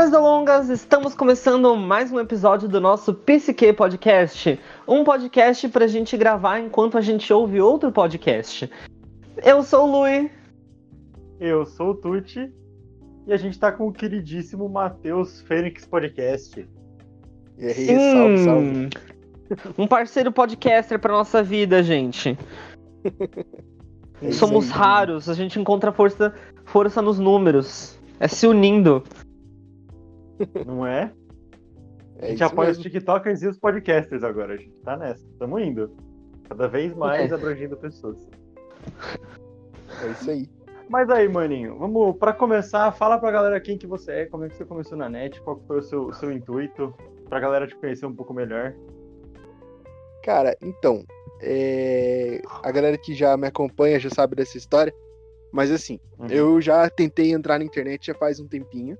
mais delongas, estamos começando mais um episódio do nosso PCQ Podcast. Um podcast pra gente gravar enquanto a gente ouve outro podcast. Eu sou o Lui. Eu sou o Tuti. E a gente tá com o queridíssimo Matheus Fênix Podcast. E aí, salve, salve. Um parceiro podcaster pra nossa vida, gente. É Somos raros, a gente encontra força, força nos números. É se unindo. Não é? A É gente isso apoia os mesmo. TikTokers e os podcasters agora. A gente tá nessa. Tamo indo. Cada vez mais É. abrangendo pessoas. É isso aí. Mas aí, maninho, vamos, pra começar, fala pra galera quem que você é, como é que você começou na net, qual foi o seu, o seu intuito, pra galera te conhecer um pouco melhor. Cara, então, é, a galera que já me acompanha já sabe dessa história, mas assim, Uhum. eu já tentei entrar na internet já faz um tempinho,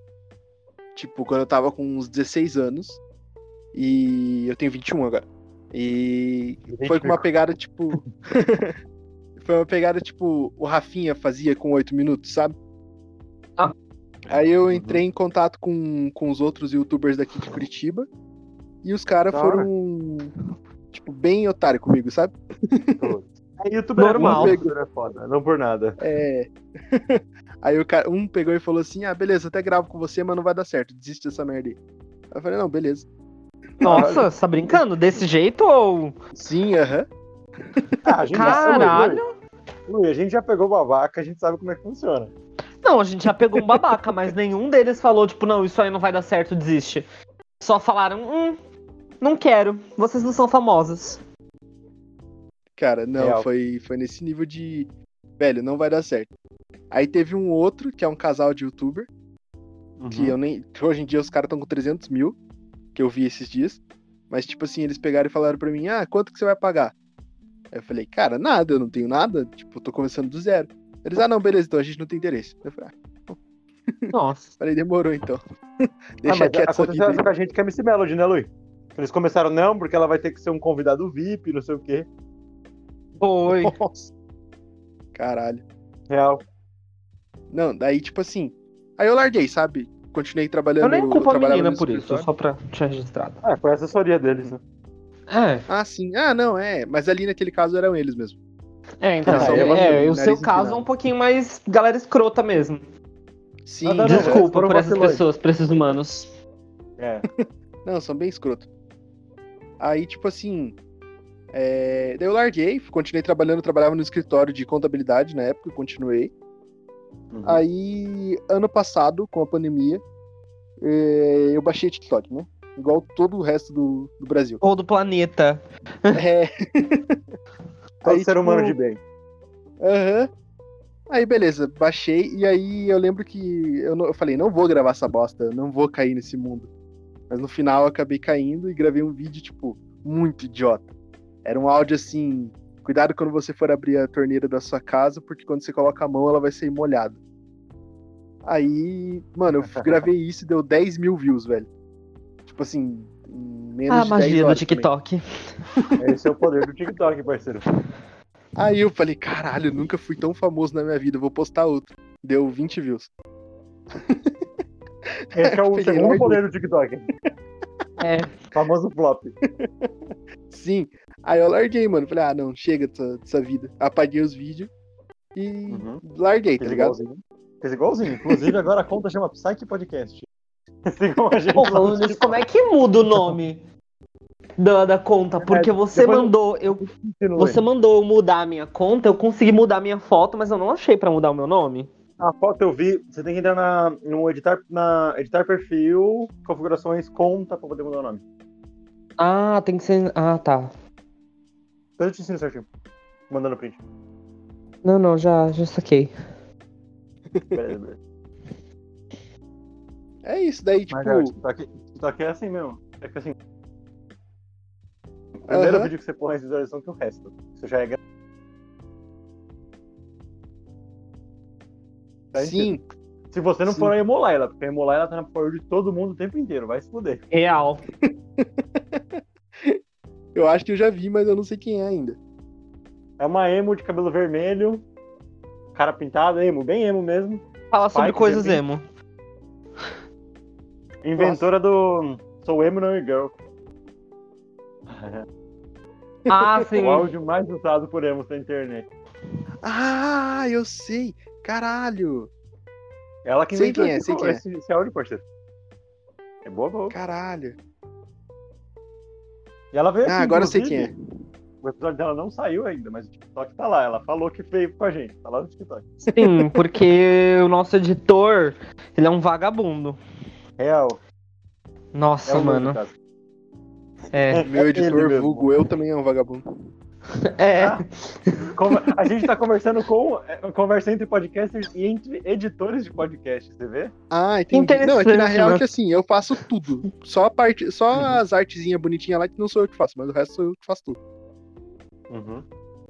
tipo, quando eu tava com uns 16 anos, e eu tenho 21 agora. E foi com uma pegada tipo. foi uma pegada tipo o Rafinha fazia com 8 minutos, sabe? Ah. Aí eu entrei em contato com, com os outros youtubers daqui de Curitiba. E os caras foram, tipo, bem otário comigo, sabe? É, youtuber Normal. É, foda, é foda, não por nada. É. Aí o cara, um pegou e falou assim: Ah, beleza, até gravo com você, mas não vai dar certo, desiste dessa merda aí. Aí eu falei: Não, beleza. Nossa, você tá brincando? Desse jeito ou. Sim, aham. Ah, a gente Caralho! Já, Lui, a gente já pegou babaca, a gente sabe como é que funciona. Não, a gente já pegou um babaca, mas nenhum deles falou, tipo, não, isso aí não vai dar certo, desiste. Só falaram, hum, não quero, vocês não são famosos. Cara, não, Real. foi, foi nesse nível de. Velho, não vai dar certo. Aí teve um outro, que é um casal de youtuber, que Uhum. eu nem. que Hoje em dia os caras estão com 300 mil, que eu vi esses dias. Mas, tipo assim, eles pegaram e falaram pra mim: Ah, quanto que você vai pagar? Aí eu falei: Cara, nada, eu não tenho nada. Tipo, eu tô começando do zero. Eles: Ah, não, beleza, então a gente não tem interesse. Eu falei: ah, Nossa. falei, demorou então. Ah, Deixa mas quieto aconteceu com a gente com a MC Melody, né, Lui? Eles começaram, não, porque ela vai ter que ser um convidado VIP, não sei o quê. Foi. aí. Nossa. Caralho. Real. Não, daí, tipo assim. Aí eu larguei, sabe? Continuei trabalhando. Eu nem culpo a trabalhava menina por isso, só pra te registrado. Ah, foi a assessoria deles, né? É, Ah, sim. Ah, não, é. Mas ali naquele caso eram eles mesmo. é, então, Ah, é, eu é, mandei, o seu caso é um pouquinho mais galera escrota mesmo. Sim. Ah, não, não, é. Desculpa foram por essas vacilões. pessoas, por esses humanos. É. Não, são bem escroto. Aí, tipo assim. É, Daí eu larguei, continuei trabalhando, trabalhava no escritório de contabilidade na época, continuei. Uhum. Aí, ano passado, com a pandemia, é, eu baixei TikTok, né? Igual todo o resto do, do Brasil. Ou do planeta. É. Todo Aí, ser humano tipo, de bem. Aham. Aí, beleza, baixei, e aí eu lembro que eu, não- eu falei, não vou gravar essa bosta, não vou cair nesse mundo. Mas no final eu acabei caindo e gravei um vídeo, tipo, muito idiota. Era um áudio assim, cuidado quando você for abrir a torneira da sua casa, porque quando você coloca a mão ela vai sair molhada. Aí, mano, eu gravei isso e deu 10 mil views, velho. Tipo assim, menos Ah, a de 10 magia do também. TikTok. Esse é o poder do TikTok, parceiro. Aí eu falei, caralho, nunca fui tão famoso na minha vida, vou postar outro. Deu 20 views. Esse é o Peguei segundo poder do TikTok. É, Famoso flop. Sim. Aí eu larguei, mano. Falei, ah, não, chega dessa, dessa vida. Apaguei os vídeos e Uhum. larguei, tá Fez ligado? igualzinho. Fez igualzinho. Inclusive, agora a conta chama Psyche Podcast. Sigam a gente como é que muda o nome da, da conta? Porque você depois- mandou, eu, você mandou eu mudar a minha conta, eu consegui mudar a minha foto, mas eu não achei pra mudar o meu nome. A foto eu vi, você tem que entrar na, no editar, na editar perfil, configurações, conta pra poder mudar o nome. Ah, tem que ser. Ah, tá. Depois eu te ensino certinho. Mandando print. Não, não, já, já saquei. Beleza, beleza. É isso, daí, tipo. Mas é, o TikTok, TikTok é assim mesmo. É que assim. Primeiro vídeo que você põe mais visualização que o resto. Isso já é grande. Tá sim, Se você não Sim. for a emular ela, porque a emular ela tá na power de todo mundo o tempo inteiro, vai se fuder. Real. eu acho que eu já vi, mas eu não sei quem é ainda. É uma emo de cabelo vermelho, cara pintado, emo, bem emo mesmo. Fala sobre Spike, coisas emo. Inventora do Sou Emo Não e Girl. Ah, sim. O áudio mais usado por emos na internet. Ah, eu sei. Caralho. Ela que Sei inventou quem é, esse, sei quem é. esse, esse áudio, parceiro. É boa, boa. Caralho. E ela veio Ah, aqui, agora eu sei quem é. O episódio dela não saiu ainda, mas o TikTok tá lá. Ela falou que veio com a gente. Tá lá no TikTok. Sim, porque o nosso editor, ele é um vagabundo. Real. Nossa, É mano. É. Meu Ele editor, mesmo. vulgo eu, também é um vagabundo. É. Ah. A gente tá conversando com. é, Conversa entre podcasters e entre editores de podcast, você vê? Ah, entendi. Não, é que na real né? é que assim, eu faço tudo. Só a parte, só as artezinhas bonitinhas lá que não sou eu que faço, mas o resto sou eu que faço tudo.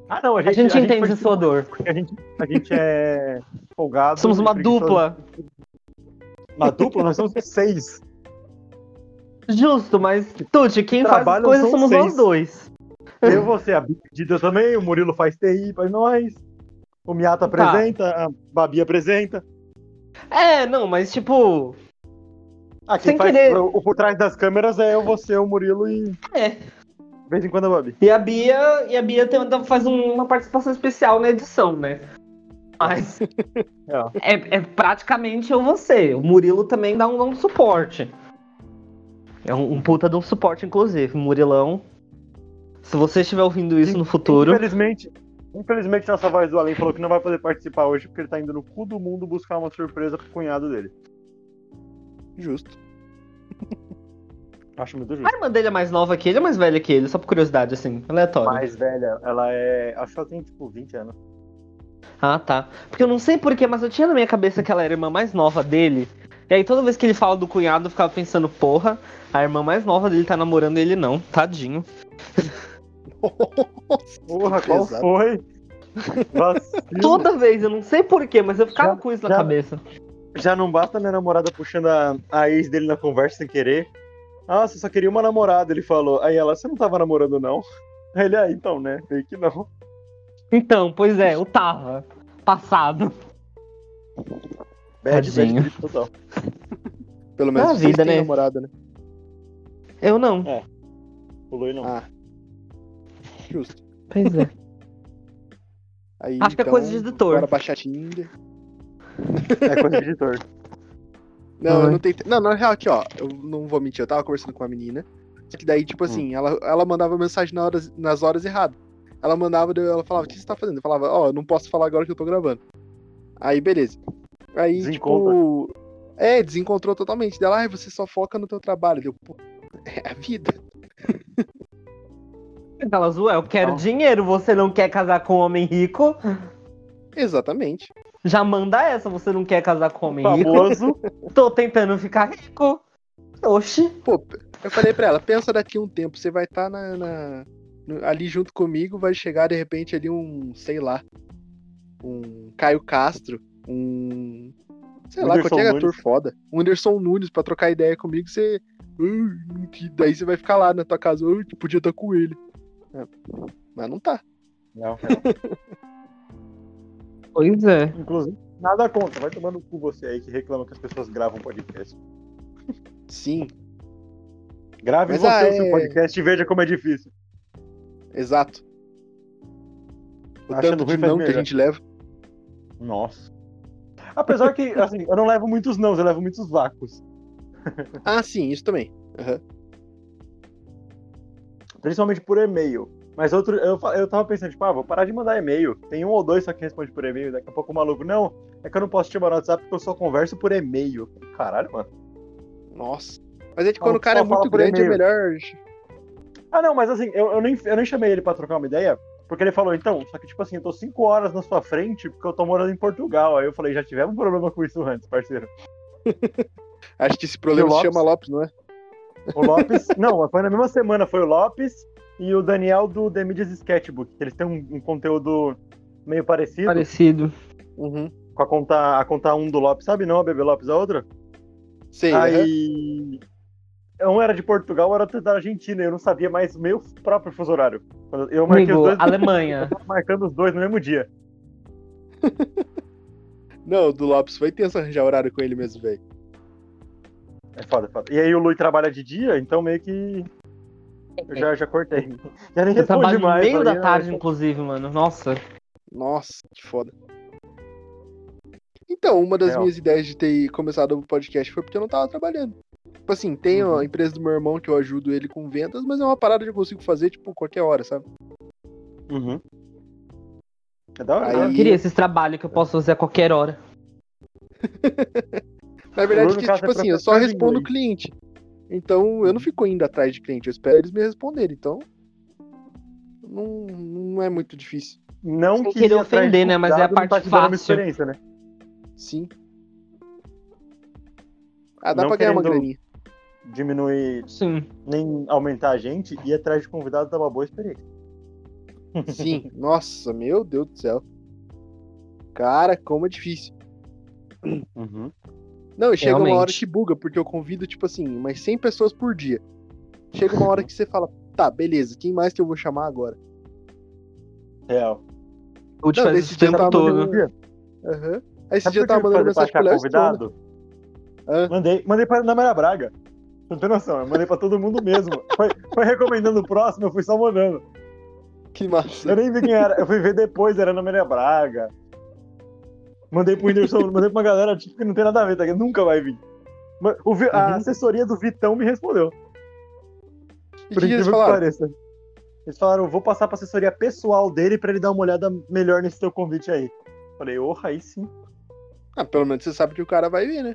Ah, não, a A gente, gente entende a sua dor. A gente, a gente é folgado. Somos uma preguiçoso. dupla. Uma dupla? Nós somos seis. Justo, mas, Tuti, quem faz as Trabalham coisas somos seis. nós dois. Eu, você, a Bidida também, o Murilo faz TI pra nós. O Miata Tá. apresenta, a Babi apresenta. É, não, mas tipo. Ah, quem Sem faz querer. o, o por trás das câmeras é eu, você, o Murilo e. É. De vez em quando a Babi. E a Bia, e a Bia tem- faz um- uma participação especial na edição, né? Mas é, é praticamente eu você. O Murilo também dá um, um suporte. É um, um puta de um suporte, inclusive. Murilão. Se você estiver ouvindo isso no futuro. Infelizmente, infelizmente, nossa voz do além falou que não vai poder participar hoje porque ele tá indo no cu do mundo buscar uma surpresa pro cunhado dele. Justo. Acho muito A justo. irmã dele é mais nova que ele ou mais velha que ele? Só por curiosidade, assim, aleatório. Mais velha, ela é. Acho que ela tem tipo 20 anos. Ah, tá. Porque eu não sei porquê, mas eu tinha na minha cabeça que ela era a irmã mais nova dele. E aí toda vez que ele fala do cunhado, eu ficava pensando, porra, a irmã mais nova dele tá namorando ele não. Tadinho. Porra, qual Pesado. foi? Vacilo. Toda vez, eu não sei porquê, mas eu ficava Já- com isso na já- cabeça. Já não basta minha namorada puxando a, a ex dele na conversa sem querer. Ah, você só queria uma namorada, ele falou. Aí ela, você não tava namorando, não? Aí ele, ah, então, né? Meio que não. Então, pois é, eu tava. Passado. Bad, Tadinho. bad total. Pelo menos É a vocês vida, né? namorada, né? Eu não. Pulou e não. Ah. Justo. Pois é. Aí, Acho que é então, coisa de editor. Bora baixar Tinder. É coisa de editor. Não, eu não tentei. Não, na real, aqui, ó. Eu não vou mentir, eu tava conversando com uma menina. Só que daí, tipo assim, ela, ela mandava mensagem na horas- nas horas erradas. Ela mandava, ela falava, o que você tá fazendo? Eu falava, ó, eu não posso falar agora que eu tô gravando. Aí, beleza. Aí, Desencontra. tipo. É, desencontrou totalmente. Dela, ai, você só foca no teu trabalho. Deu, pô, é a vida. Elas, ué, eu quero Não. dinheiro, você não quer casar com um homem rico? Exatamente. Já manda essa, você não quer casar com um homem rico? Famoso. Tô tentando ficar rico. Oxi. Pô, eu falei pra ela, pensa daqui um tempo, você vai estar na, na- no- ali junto comigo, vai chegar de repente ali um, sei lá, um Caio Castro, um. Sei lá, qualquer ator Nunes. foda. Um Whindersson Nunes pra trocar ideia comigo, você. "Ai, que- Daí você vai ficar lá na tua casa, "Ai, que podia estar com ele. É, Mas não tá. Não, Pois é. Inclusive, nada contra. Vai tomando cu você aí que reclama que as pessoas gravam podcast. Sim, Grave Mas, você ah, o seu é- podcast e veja como é difícil. exato. O Achando tanto de não que a gente leva. Nossa. Apesar que, assim, eu não levo muitos não, eu levo muitos vácuos. Ah, sim, isso também. Aham. Principalmente por e-mail. Mas outro, eu, eu tava pensando, tipo, ah, vou parar de mandar e-mail. Tem um ou dois só que responde por e-mail. Daqui a pouco o maluco, não, é que eu não posso te chamar no WhatsApp porque eu só converso por e-mail. Caralho, mano. Nossa. Mas é que quando o cara é muito grande, é melhor. Ah, não, mas assim, eu, eu, nem, eu nem chamei ele pra trocar uma ideia, porque ele falou, então, só que tipo assim, eu tô cinco horas na sua frente porque eu tô morando em Portugal. Aí eu falei, já tivemos um problema com isso antes, parceiro. Acho que esse problema se chama Lopes, não é? O Lopes, não, foi na mesma semana, foi o Lopes e o Daniel do The Medias Sketchbook, eles têm um, um conteúdo meio parecido Parecido. Uhum. com a conta, a conta 1 do Lopes, sabe não, a Bebê Lopes, a outra? Sei, aham. Aí. Um era de Portugal, o outro da Argentina. Eu não sabia mais o meu próprio fuso horário. Eu marquei Amigo, os dois. Alemanha. Eu tava marcando os dois no mesmo dia. Não, o do Lopes foi tenso arranjar horário com ele mesmo, velho. É foda, é foda. E aí o Lui trabalha de dia, então meio que. Eu já, já cortei. Já nem Eu trabalho mais. meio aí, da tarde, inclusive, mano. Nossa. Nossa, que foda. Então, uma das Real. minhas ideias de ter começado o podcast foi porque eu não tava trabalhando. Tipo assim, tem Uhum. a empresa do meu irmão que eu ajudo ele com vendas, mas é uma parada que eu consigo fazer, tipo, qualquer hora, sabe? Uhum. É da hora. Aí- né? Eu queria esses trabalhos que eu posso fazer a qualquer hora. Na verdade, que, caso, tipo é assim, eu só respondo o cliente. Então, eu não fico indo atrás de cliente, eu espero eles me responderem. Então, não, não é muito difícil. Não Sem que querer ofender, de né, mas é a tá parte uma fácil. experiência, né? Sim. Ah, dá Não pra ganhar uma graninha. Diminuir, Sim. nem aumentar a gente, ir atrás de convidado dá uma boa experiência. Sim, nossa, meu Deus do céu. Cara, como é difícil. Uhum. Não, e chega uma hora Realmente. que buga, porque eu convido, tipo assim, umas 100 pessoas por dia. Chega uma hora que você fala, tá, beleza, quem mais que eu vou chamar agora? Real. O te Não, faz tempo tava todo. Aham. Aí esse Sabe dia eu que tava mandando mensagem pro Léo convidado? Hã? Mandei, mandei pra Ana Maria Braga. Não tem noção, eu mandei pra todo mundo mesmo. Foi, foi recomendando o próximo, eu fui só mandando. Que massa. Eu nem vi quem era, eu fui ver depois, era Ana Maria Braga. Mandei pro Whindersson, mandei pra uma galera tipo, que não tem nada a ver, tá? Nunca vai vir. Mas o A Uhum. assessoria do Vitão me respondeu. E Por que incrível que falaram? pareça. Eles falaram, vou passar pra assessoria pessoal dele pra ele dar uma olhada melhor nesse teu convite aí. Falei, orra, aí sim. Ah, pelo menos você sabe que o cara vai ver, né?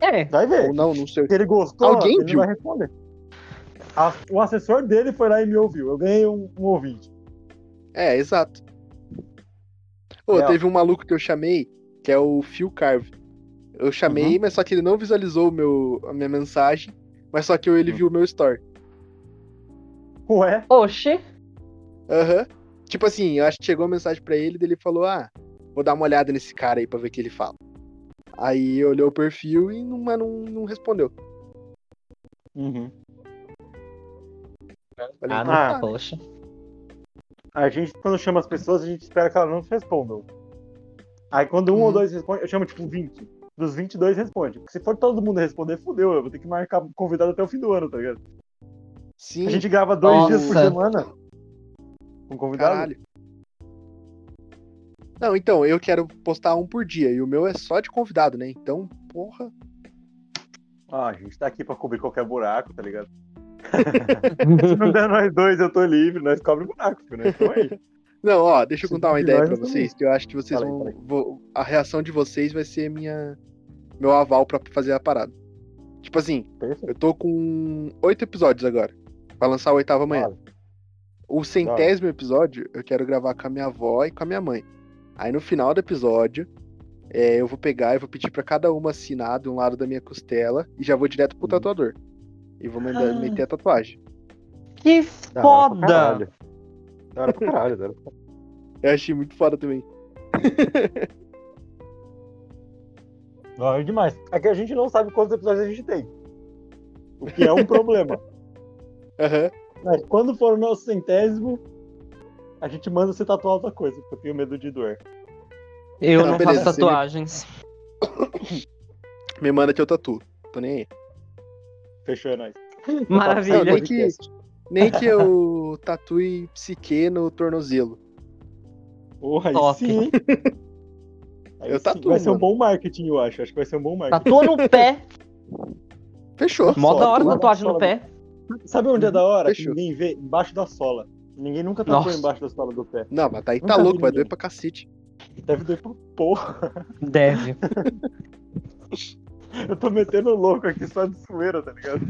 É. Vai ver. Ou não, não sei. Se ele gostou, Alguém ele viu. vai responder. A- o assessor dele foi lá e me ouviu. Eu ganhei um, um ouvinte. É, exato. Ô, Real. teve um maluco que eu chamei, que é o Phil Carve. Eu Uhum. chamei, mas só que ele não visualizou o meu, a minha mensagem, mas só que ele Uhum. viu o meu story. Ué? Oxe. Aham. Tipo assim, eu acho que chegou a mensagem pra ele, daí ele falou, ah, vou dar uma olhada nesse cara aí pra ver o que ele fala. Aí olhou o perfil e não, mas não, não respondeu. Uhum. Falei, Ah, não, tá, né? A gente, quando chama as pessoas, a gente espera que elas não respondam. Aí quando um Uhum. ou dois respondem, eu chamo tipo 20. Dos 22 responde. Porque se for todo mundo responder, fudeu. Eu vou ter que marcar convidado até o fim do ano, tá ligado? Sim, A gente grava dois dias por Nossa. semana. Com convidado. caralho. Não, então, eu quero postar um por dia, e o meu é só de convidado, né? Então, porra. Ah, a gente tá aqui pra cobrir qualquer buraco, tá ligado? Se não der nós dois, eu tô livre, nós cobre buraco, filho, nós estamos aí. Não, ó, deixa eu contar uma de ideia tô vocês, que eu acho que vocês Fala aí, vão, fala aí. vou- A reação de vocês vai ser minha. Meu aval pra fazer a parada. Tipo assim, Perfeito. eu tô com oito episódios agora. Pra lançar o oitavo amanhã. Fala. O centésimo episódio eu quero gravar com a minha avó e com a minha mãe. Aí no final do episódio, é, eu vou pegar e vou pedir pra cada uma assinar de um lado da minha costela e já vou direto pro Uhum. tatuador. E vou mandar, Ah. meter a tatuagem. Que Da hora pra foda! caralho. Da hora pra caralho, da hora pra caralho. Eu achei muito foda também. Da hora demais. É que a gente não sabe quantos episódios a gente tem. O que é um problema. Aham. Mas quando for o nosso centésimo, a gente manda você tatuar outra coisa, porque eu tenho medo de doer. Eu Não, não beleza, faço você me- tatuagens. Me manda que eu tatuo. Tô nem aí. Fechou, é nóis. Não, Maravilha. nem que, nem que eu tatue psique no tornozelo. Porra, aí Top. sim. Aí Eu sim. tatuo, Vai ser um bom marketing, eu acho. Acho que vai ser um bom marketing. Tatua no pé. Fechou. Mó Só, da hora tatuagem no pé. Sabe onde é da hora? Que Fechou. ninguém vê? Embaixo da sola. Ninguém nunca tatuou Nossa. embaixo da sola do pé. Não, mas tá aí tá Nunca vi louco, vai doer pra cacete. Deve doer pra porra. Deve. Eu tô metendo louco aqui só de zoeira, tá ligado?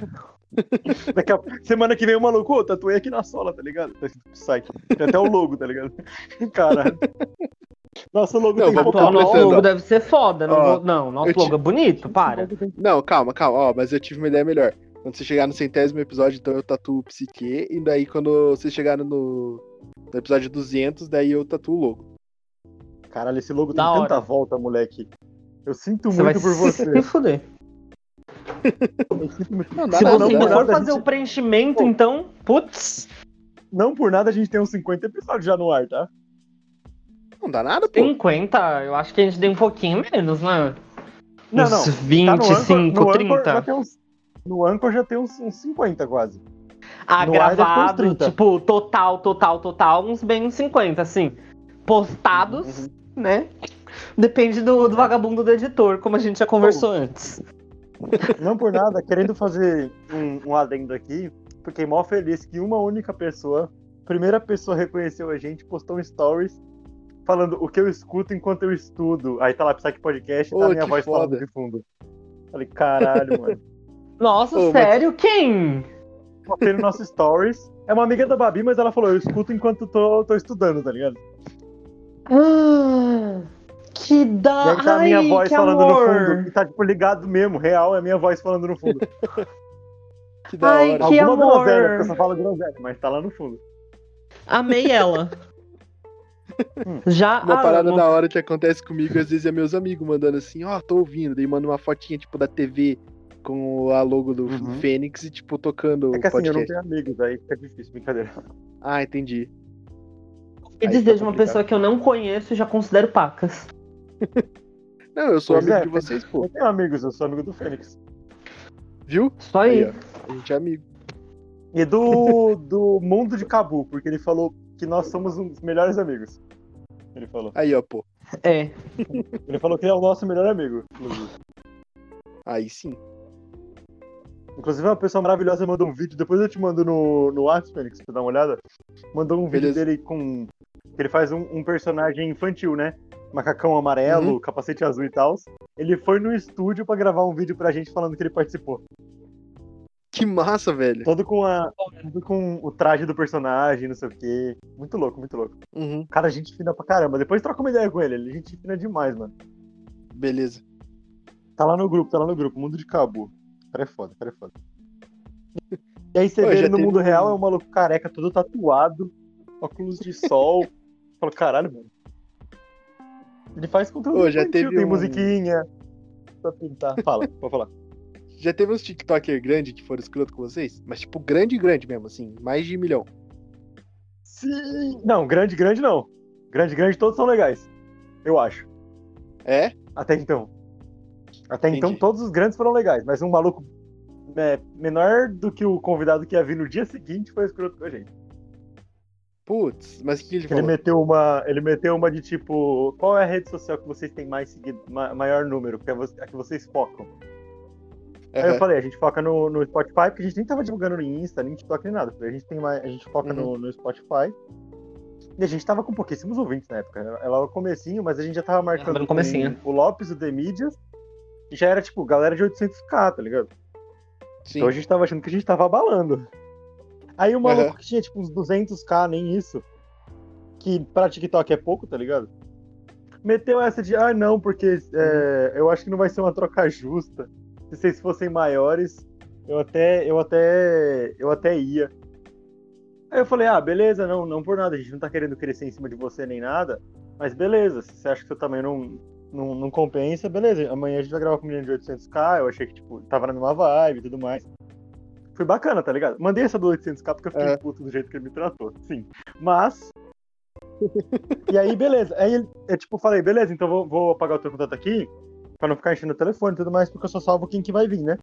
Daqui a... Semana que vem o maluco, ô, tatuei aqui na sola, tá ligado? Tá escrito site. Tem até o logo, tá ligado? Caralho. Nossa, o logo Não, tem Tatuar nosso completando, logo deve ser foda. Não, Ó, não nosso te- logo é bonito, para. Não, calma, calma. Ó, mas eu tive uma ideia melhor. Quando você chegar no centésimo episódio, então eu tatuo o psique. E daí quando você chegar no, no episódio 200, daí eu tatuo o logo. Caralho, esse logo Da tem hora. tanta volta, moleque. Eu sinto Você muito por se você. fuder. Eu sinto muito- Não, dá Se nada, você nada. for fazer o preenchimento, Pô. então, putz, Não por nada a gente tem uns 50 episódios já no ar, tá? Não dá nada, pô. 50, eu acho que a gente tem um pouquinho menos, né? Não, uns não. 25, tá no Anchor, 30? No Anchor, uns, no Anchor já tem uns, uns 50 quase. Ah, no gravado, tipo, total, total, total, uns bem 50, assim. Postados, uhum. né? Depende do, do, vagabundo do editor, como a gente já conversou antes. Não por nada, querendo fazer um, um adendo aqui, fiquei mó feliz que uma única pessoa, primeira pessoa reconheceu a gente, postou um stories falando o que eu escuto enquanto eu estudo. Aí tá lá Psyche Podcast e tá a minha voz foda. falando de fundo. Falei, caralho, mano. Nossa, Ô, sério? Mas... Quem? Postei no nosso stories. É uma amiga da Babi, mas ela falou, eu escuto enquanto tô, tô estudando, tá ligado? Ah, que da... E aí tá a minha Ai, voz falando amor. no fundo. E tá, tipo, ligado mesmo, real, é a minha voz falando no fundo. que da Ai, hora. Que Alguma amor. groselha, porque eu só falo groselha, mas tá lá no fundo. Amei ela. Já Uma parada da hora que acontece comigo, às vezes é meus amigos mandando assim, ó, oh, tô ouvindo, daí manda uma fotinha, tipo, da TV com a logo do uhum. Fênix e, tipo, tocando É que assim, podcast. eu não tenho amigos, aí fica difícil, brincadeira. Ah, entendi. E dizer de uma pessoa que eu não conheço já considero pacas. Não, eu sou pois amigo é, de vocês, pô. Eu tenho amigos, eu sou amigo do Fênix. Viu? Só aí. aí a gente é amigo. E do, do mundo de Cabu, porque ele falou que nós somos os melhores amigos. Ele falou. Aí, ó, pô. É. Ele falou que é o nosso melhor amigo, inclusive. Aí sim. Inclusive, uma pessoa maravilhosa mandou um vídeo, depois eu te mando no, no WhatsApp, Fênix, pra dar uma olhada. Mandou um Beleza. vídeo dele com. que ele faz um, um, personagem infantil, né? Macacão amarelo, uhum. capacete azul e tal. Ele foi no estúdio para gravar um vídeo pra gente falando que ele participou. Que massa, velho. Todo com, a, todo com o traje do personagem, não sei o quê. Muito louco, muito louco. Uhum. Cara, gente fina pra caramba. Depois troca uma ideia com ele. Ele é gente fina demais, mano. Beleza. Tá lá no grupo, tá lá no grupo. Mundo de Cabo. O cara é foda, o cara é foda. E aí você Pô, vê ele no mundo um... real, é um maluco careca, todo tatuado, óculos de sol. Fala, caralho, mano. Ele faz conteúdo Pô, já infantil, teve tem um... musiquinha. Pra pintar. Fala, pode falar. Já teve uns TikToker grande que foram escroto com vocês? Mas, tipo, grande, grande mesmo, assim, mais de um milhão. Sim. Não, grande, grande não. Grande, grande, todos são legais. Eu acho. É? Até então. Até então, Entendi. então, todos os grandes foram legais, mas um maluco é, menor do que o convidado que ia vir no dia seguinte foi escroto com a gente. Putz, mas o que ele, ele meteu uma Ele meteu uma de tipo: qual é a rede social que vocês têm mais seguido, maior número, que é a que vocês focam? Uhum. Aí eu falei, a gente foca no, no Spotify, porque a gente nem tava divulgando no Insta, nem TikTok, nem nada. A gente, tem mais, a gente foca uhum. no, no Spotify. E a gente tava com pouquíssimos ouvintes na época. Ela era o comecinho, mas a gente já tava marcando o Lopes, o Demídias. E já era, tipo, galera de 800k, tá ligado? Sim. Então a gente tava achando que a gente tava abalando. Aí o maluco uhum. que tinha, tipo, uns 200k, nem isso. Que pra TikTok é pouco, tá ligado? Meteu essa de, ah, não, porque é, eu acho que não vai ser uma troca justa se vocês fossem maiores, eu até, eu até, eu até ia. Aí eu falei, ah, beleza, não, não por nada, a gente não tá querendo crescer em cima de você nem nada, mas beleza, se você acha que seu tamanho não, não, não compensa, beleza, amanhã a gente vai gravar com um menino de 800k, eu achei que, tipo, tava na mesma vibe e tudo mais. Foi bacana, tá ligado? Mandei essa do 800k porque eu fiquei é. puto do jeito que ele me tratou, sim. Mas... e aí, beleza. Aí, eu, tipo, falei, beleza, então vou, vou apagar o teu contato aqui, Pra não ficar enchendo o telefone e tudo mais, porque eu só salvo quem que vai vir, né?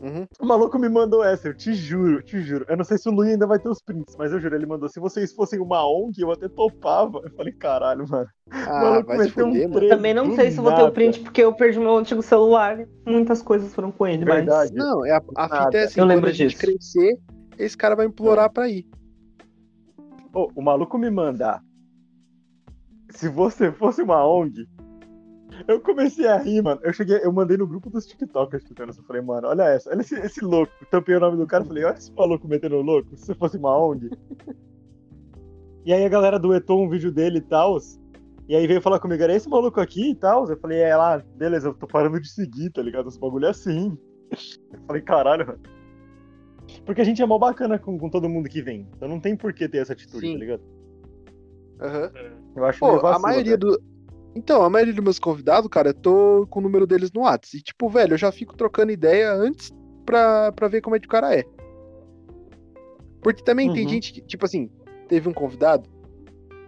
Uhum. O maluco me mandou essa, eu te juro, te juro. Eu não sei se o Luiz ainda vai ter os prints, mas eu juro, ele mandou. Se vocês fossem uma ONG, eu até topava. Eu falei, caralho, mano. Ah, vai se um mano. Também não sei se eu vou ter o print, porque eu perdi meu antigo celular. Muitas coisas foram com ele, Verdade. mas. Não, é a, a fita é assim, eu lembro quando a gente disso. crescer, esse cara vai implorar pra ir. Oh, o maluco me mandar. Se você fosse uma ONG, eu comecei a rir, mano. Eu cheguei, eu mandei no grupo dos TikTokers escutando isso. Eu falei, mano, olha essa, olha esse, esse louco. Tampei o nome do cara falei, olha esse maluco metendo louco, se fosse uma ONG. e aí a galera duetou um vídeo dele e tal. E aí veio falar comigo, era esse maluco aqui e tal? Eu falei, é lá, beleza, eu tô parando de seguir, tá ligado? Esse bagulho é assim. Eu falei, caralho, mano. Porque a gente é mó bacana com, com todo mundo que vem. Então não tem por que ter essa atitude, Sim. tá ligado? Uhum. Eu acho Pô, vacilo, a maioria do então, a maioria dos meus convidados, cara, eu tô com o número deles no WhatsApp. E, tipo, velho, eu já fico trocando ideia antes pra, pra ver como é que o cara é. Porque também uhum. tem gente que, tipo assim, teve um convidado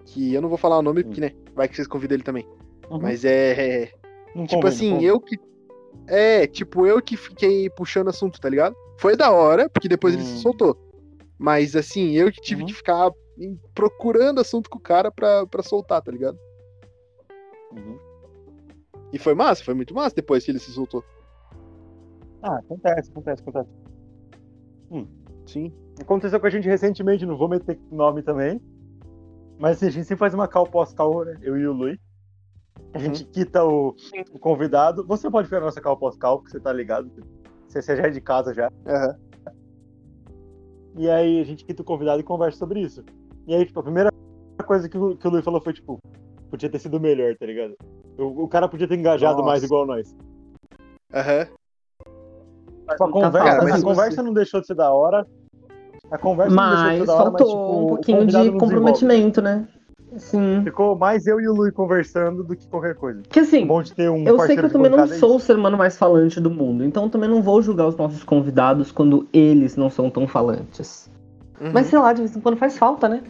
que eu não vou falar o nome porque, né, vai que vocês convidam ele também. Uhum. Mas é, é, Não tipo assim, eu que. É, tipo, eu que fiquei puxando assunto, tá ligado? Foi da hora, porque depois ele Hum. se soltou. Mas assim, eu que tive Uhum. que ficar procurando assunto com o cara pra, pra soltar, tá ligado? Uhum. E foi massa, foi muito massa depois que ele se soltou. Ah, acontece, acontece, acontece. Sim. Aconteceu com a gente recentemente, não vou meter nome também. Mas assim, a gente sempre faz uma cal pós-cal, né? Eu e o Lui. A Uhum. gente quita o, o convidado. Você pode ver a nossa cal pós-cal, porque você tá ligado. Você, você já é de casa já. Aham. E aí a gente quita o convidado e conversa sobre isso. E aí, tipo, a primeira coisa que o, que o Lui falou foi, tipo, podia ter sido melhor, tá ligado? O, o cara podia ter engajado Nossa. mais igual nós. Aham. Só a conversa, Cara, mas a conversa não deixou de ser da hora. A conversa não deixou de Mas ser da hora, faltou mas, tipo, um pouquinho de comprometimento, né? Sim. Ficou mais eu e o Lui conversando do que qualquer coisa. Que assim, É bom de ter um eu sei que eu também não é sou o ser humano mais falante do mundo, então eu também não vou julgar os nossos convidados quando eles não são tão falantes. Uhum. Mas sei lá, de vez em quando faz falta, né?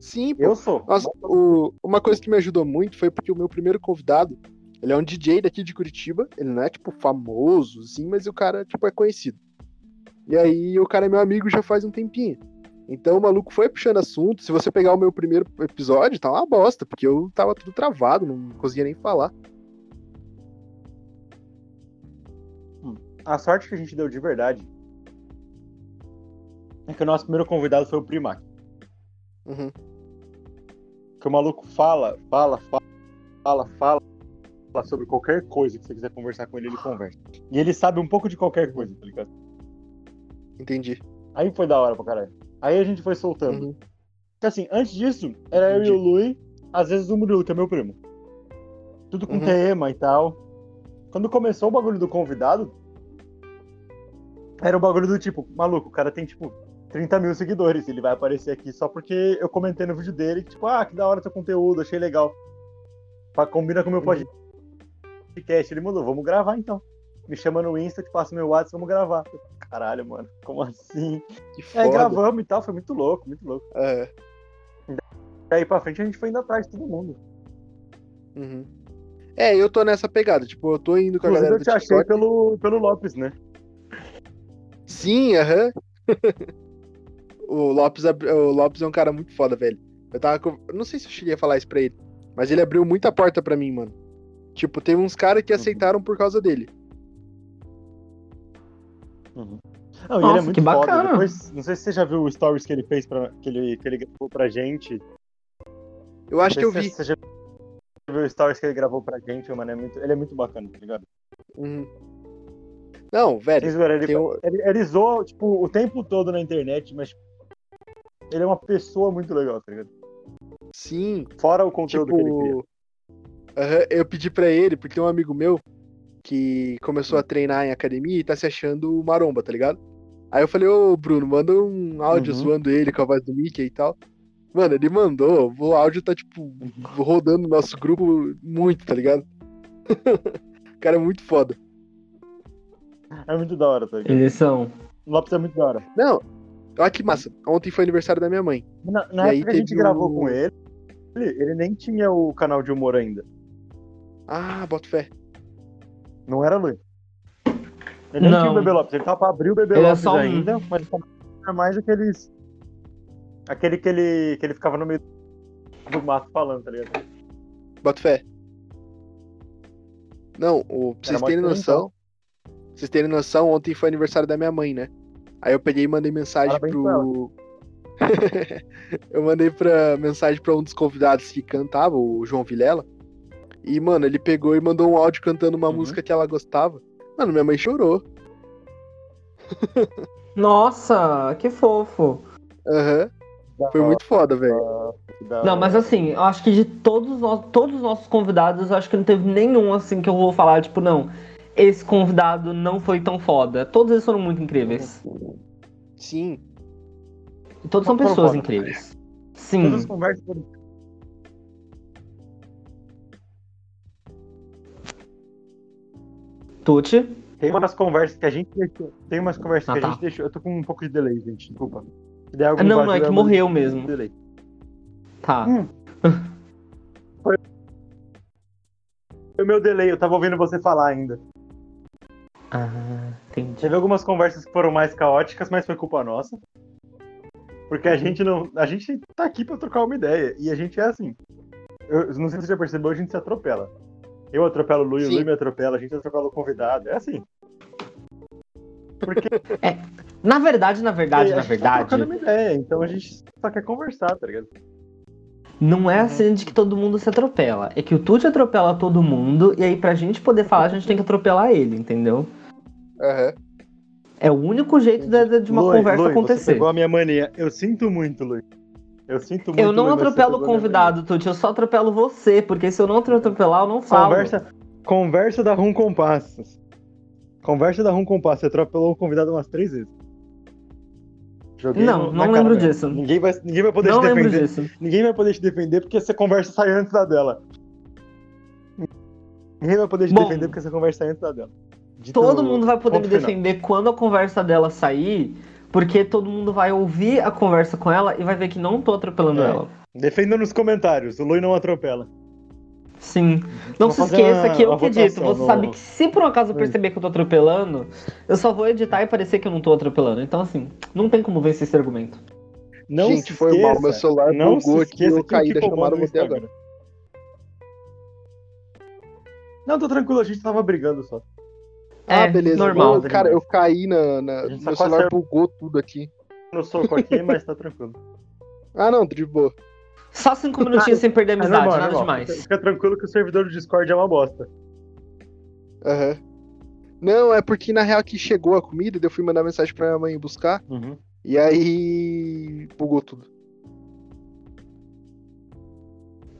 Sim, pô. Eu sou. Nossa, o- uma coisa que me ajudou muito foi porque o meu primeiro convidado, ele é um DJ daqui de Curitiba. Ele não é, tipo, famoso, assim, mas o cara, tipo, é conhecido. E aí o cara é meu amigo já faz um tempinho. Então o maluco foi puxando assunto. Se você pegar o meu primeiro episódio, tá uma bosta, porque eu tava tudo travado, não conseguia nem falar. A sorte que a gente deu de verdade é que o nosso primeiro convidado foi o Primac. Uhum. Que o maluco fala, fala, fala, fala, fala, fala sobre qualquer coisa que você quiser conversar com ele, ele conversa. E ele sabe um pouco de qualquer coisa, tá ligado? Entendi. Aí foi da hora pra caralho. Aí a gente foi soltando. Uhum. Porque assim, antes disso, era eu e Entendi. o Lui, às vezes o Murilo, que é meu primo. Tudo com Uhum. tema e tal. Quando começou o bagulho do convidado, era o bagulho do tipo, maluco, o cara tem tipo 30 mil seguidores, ele vai aparecer aqui só porque eu comentei no vídeo dele, que, tipo, ah, que da hora teu conteúdo, achei legal. Pra, combina com o meu Uhum. podcast. Ele mandou, vamos gravar então. Me chama no Insta, te passa meu WhatsApp, vamos gravar. Caralho, mano, como assim? Que E foda. aí gravamos e tal, foi muito louco, muito louco. É. Daí pra frente a gente foi indo atrás de todo mundo. Uhum. É, eu tô nessa pegada. Tipo, eu tô indo com a Inclusive galera eu te achei pelo, pelo Lopes, né? Sim, aham. o, Lopes, o Lopes é um cara muito foda, velho. Eu tava. com- Não sei se eu cheguei a falar isso pra ele, mas ele abriu muita porta pra mim, mano. Tipo, teve uns caras que Uhum. aceitaram por causa dele. Não, e Nossa, ele é muito que foda. bacana. Depois, não sei se você já viu o stories que ele fez pra, que ele, que ele gravou pra gente. Eu acho que eu Não vi. Você já viu o stories que ele gravou pra gente, mano. É muito, ele é muito bacana, tá ligado? Uhum. Não, velho. Ele, tem ele, ele zoa, tipo, o tempo todo na internet, mas ele é uma pessoa muito legal, tá ligado? Sim, Fora o conteúdo que ele cria. tipo. eu pedi pra ele, porque tem um amigo meu que começou a treinar em academia e tá se achando maromba, tá ligado? Aí eu falei, ô Bruno, manda um áudio Uhum. zoando ele com a voz do Mickey e tal. Mano, ele mandou, o áudio tá, tipo, rodando no nosso grupo muito, tá ligado? o cara é muito foda. É muito da hora, tá ligado? Eles são. O Lopes é muito da hora. Não, olha que massa. Ontem foi aniversário da minha mãe. Na, na E aí época que a gente teve gravou com ele, ele, ele nem tinha o canal de humor ainda. Ah, bota fé. Não era Luiz. Ele nem Não. tinha o Bebê Lopes. Ele tava pra abrir o Bebê Ele é Lopes só um- ainda, mas era mais aqueles. Aquele que ele, que ele ficava no meio do mato falando, tá ligado? Bota fé. Não, o, pra vocês terem noção. Pra vocês terem noção, ontem foi aniversário da minha mãe, né? Aí eu peguei e mandei mensagem Parabéns pro. eu mandei pra mensagem pra um dos convidados que cantava, o João Vilela. E, mano, ele pegou e mandou um áudio cantando uma Uhum. música que ela gostava. Mano, minha mãe chorou. Nossa, que fofo. Aham. Foi muito foda, velho. Não, mas assim, eu acho que de todos os, no- todos os nossos convidados, eu acho que não teve nenhum assim que eu vou falar, tipo, não, esse convidado não foi tão foda. Todos eles foram muito incríveis. Sim. E todos são Foram pessoas foda. incríveis. Todas Sim. as conversas foram. Tuti. Tem umas conversas que a gente deixou. Tem umas conversas Ah, que a tá. gente deixou. Eu tô com um pouco de delay, gente. Desculpa. Se der algum Não, não, é que morreu mesmo. delay. Tá. Hum. Foi meu delay, eu tava ouvindo você falar ainda. Ah, entendi. Teve algumas conversas que foram mais caóticas, mas foi culpa nossa. Porque a gente não. A gente tá aqui pra trocar uma ideia. E a gente é assim. Eu não sei se você já percebeu, a gente se atropela. Eu atropelo o Lui, o Sim. Lui me atropela, a gente atropela o convidado. É assim. Porque Na verdade, na verdade, a na gente tá verdade, trocando uma ideia, então a gente só quer conversar, tá ligado? não é assim de que todo mundo se atropela. É que o Tuti atropela todo mundo, e aí pra gente poder falar, a gente tem que atropelar ele, entendeu? Aham. É o único jeito de, de uma Lui, conversa Lui, Você acontecer. pegou a minha mania. Eu sinto muito, Lui. Eu sinto muito. Eu não Lui, você atropelo o convidado, Tuti, eu só atropelo você, porque se eu não te atropelar, eu não falo. Conversa, conversa da Rum Compassos. Conversa da Rum Compassos. Você atropelou o convidado umas três vezes. Joguei Não, no- não lembro cara disso. Ninguém vai, ninguém vai poder não te lembro defender. disso. Ninguém vai poder te defender porque essa conversa sai antes da dela. Ninguém vai poder te Bom, defender porque essa conversa sai antes da dela. Dito Todo mundo vai poder me ponto final. defender quando a conversa dela sair, porque todo mundo vai ouvir a conversa com ela e vai ver que não tô atropelando É. ela. Defenda nos comentários. O Lui não atropela. Sim. Não Vou se esqueça uma- que eu uma que edito. votação Você no- sabe que se por um acaso eu perceber que eu tô atropelando, eu só vou editar e parecer que eu não tô atropelando. Então, assim, não tem como vencer esse argumento. Não Gente, se foi esqueça, mal, meu celular não bugou se aqui, eu caí da chamada, voltei Instagram. Não, tô tranquilo, a gente tava brigando só. Ah, É, beleza. normal. Não, cara, eu caí na. na- A gente tá meu quase celular saiu- bugou tudo aqui. No soco aqui, mas tá tranquilo. Ah, não, de boa. Só cinco minutinhos sem perder a É amizade, normal, é nada normal. demais. Fica tranquilo que o servidor do Discord é uma bosta. Aham. Não, é porque na real que chegou a comida, eu fui mandar mensagem pra minha mãe buscar, e aí bugou tudo.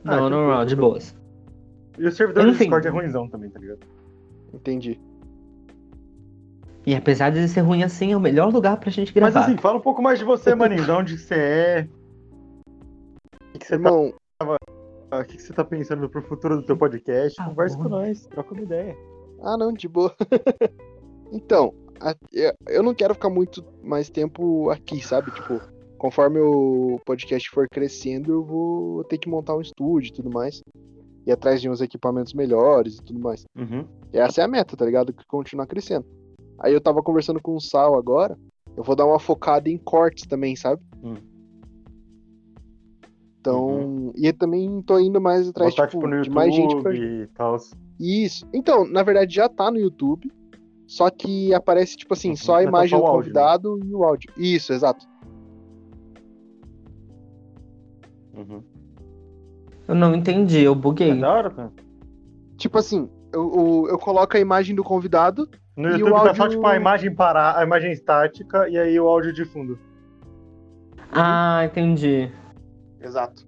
Ah, Não, normal, de boas. E o servidor do Enfim. Discord é ruimzão também, tá ligado? Entendi. E apesar de ser ruim assim, é o melhor lugar pra gente Mas gravar. assim, fala um pouco mais de você, maninho. De onde você é? O que, que você tá, Irmão, o que, que você tá pensando pro futuro do teu podcast? Ah, Conversa bom. com nós, troca uma ideia. ah não, de boa. então, a- eu- não quero ficar muito mais tempo aqui, sabe? Tipo, conforme o podcast for crescendo, eu vou ter que montar um estúdio e tudo mais. Ir atrás de uns equipamentos melhores e tudo mais. Uhum. E essa é a meta, tá ligado? Que continuar crescendo. Aí eu tava conversando com o Sal agora. Eu vou dar uma focada em cortes também, sabe? Hum. Então. E eu também tô indo mais atrás Botar, tipo, tipo, no de mais gente pra. YouTube e tal. Isso. Então, na verdade, já tá no YouTube. Só que aparece, tipo assim, Uhum. só a tá imagem do o áudio, né? convidado e o áudio. Isso, exato. Uhum. Eu não entendi, eu buguei. É da hora, cara. Tipo assim, eu, eu, eu coloco a imagem do convidado. No E o YouTube tá só áudio- tipo a imagem parar, a imagem estática e aí o áudio de fundo. Ah, entendi. Exato.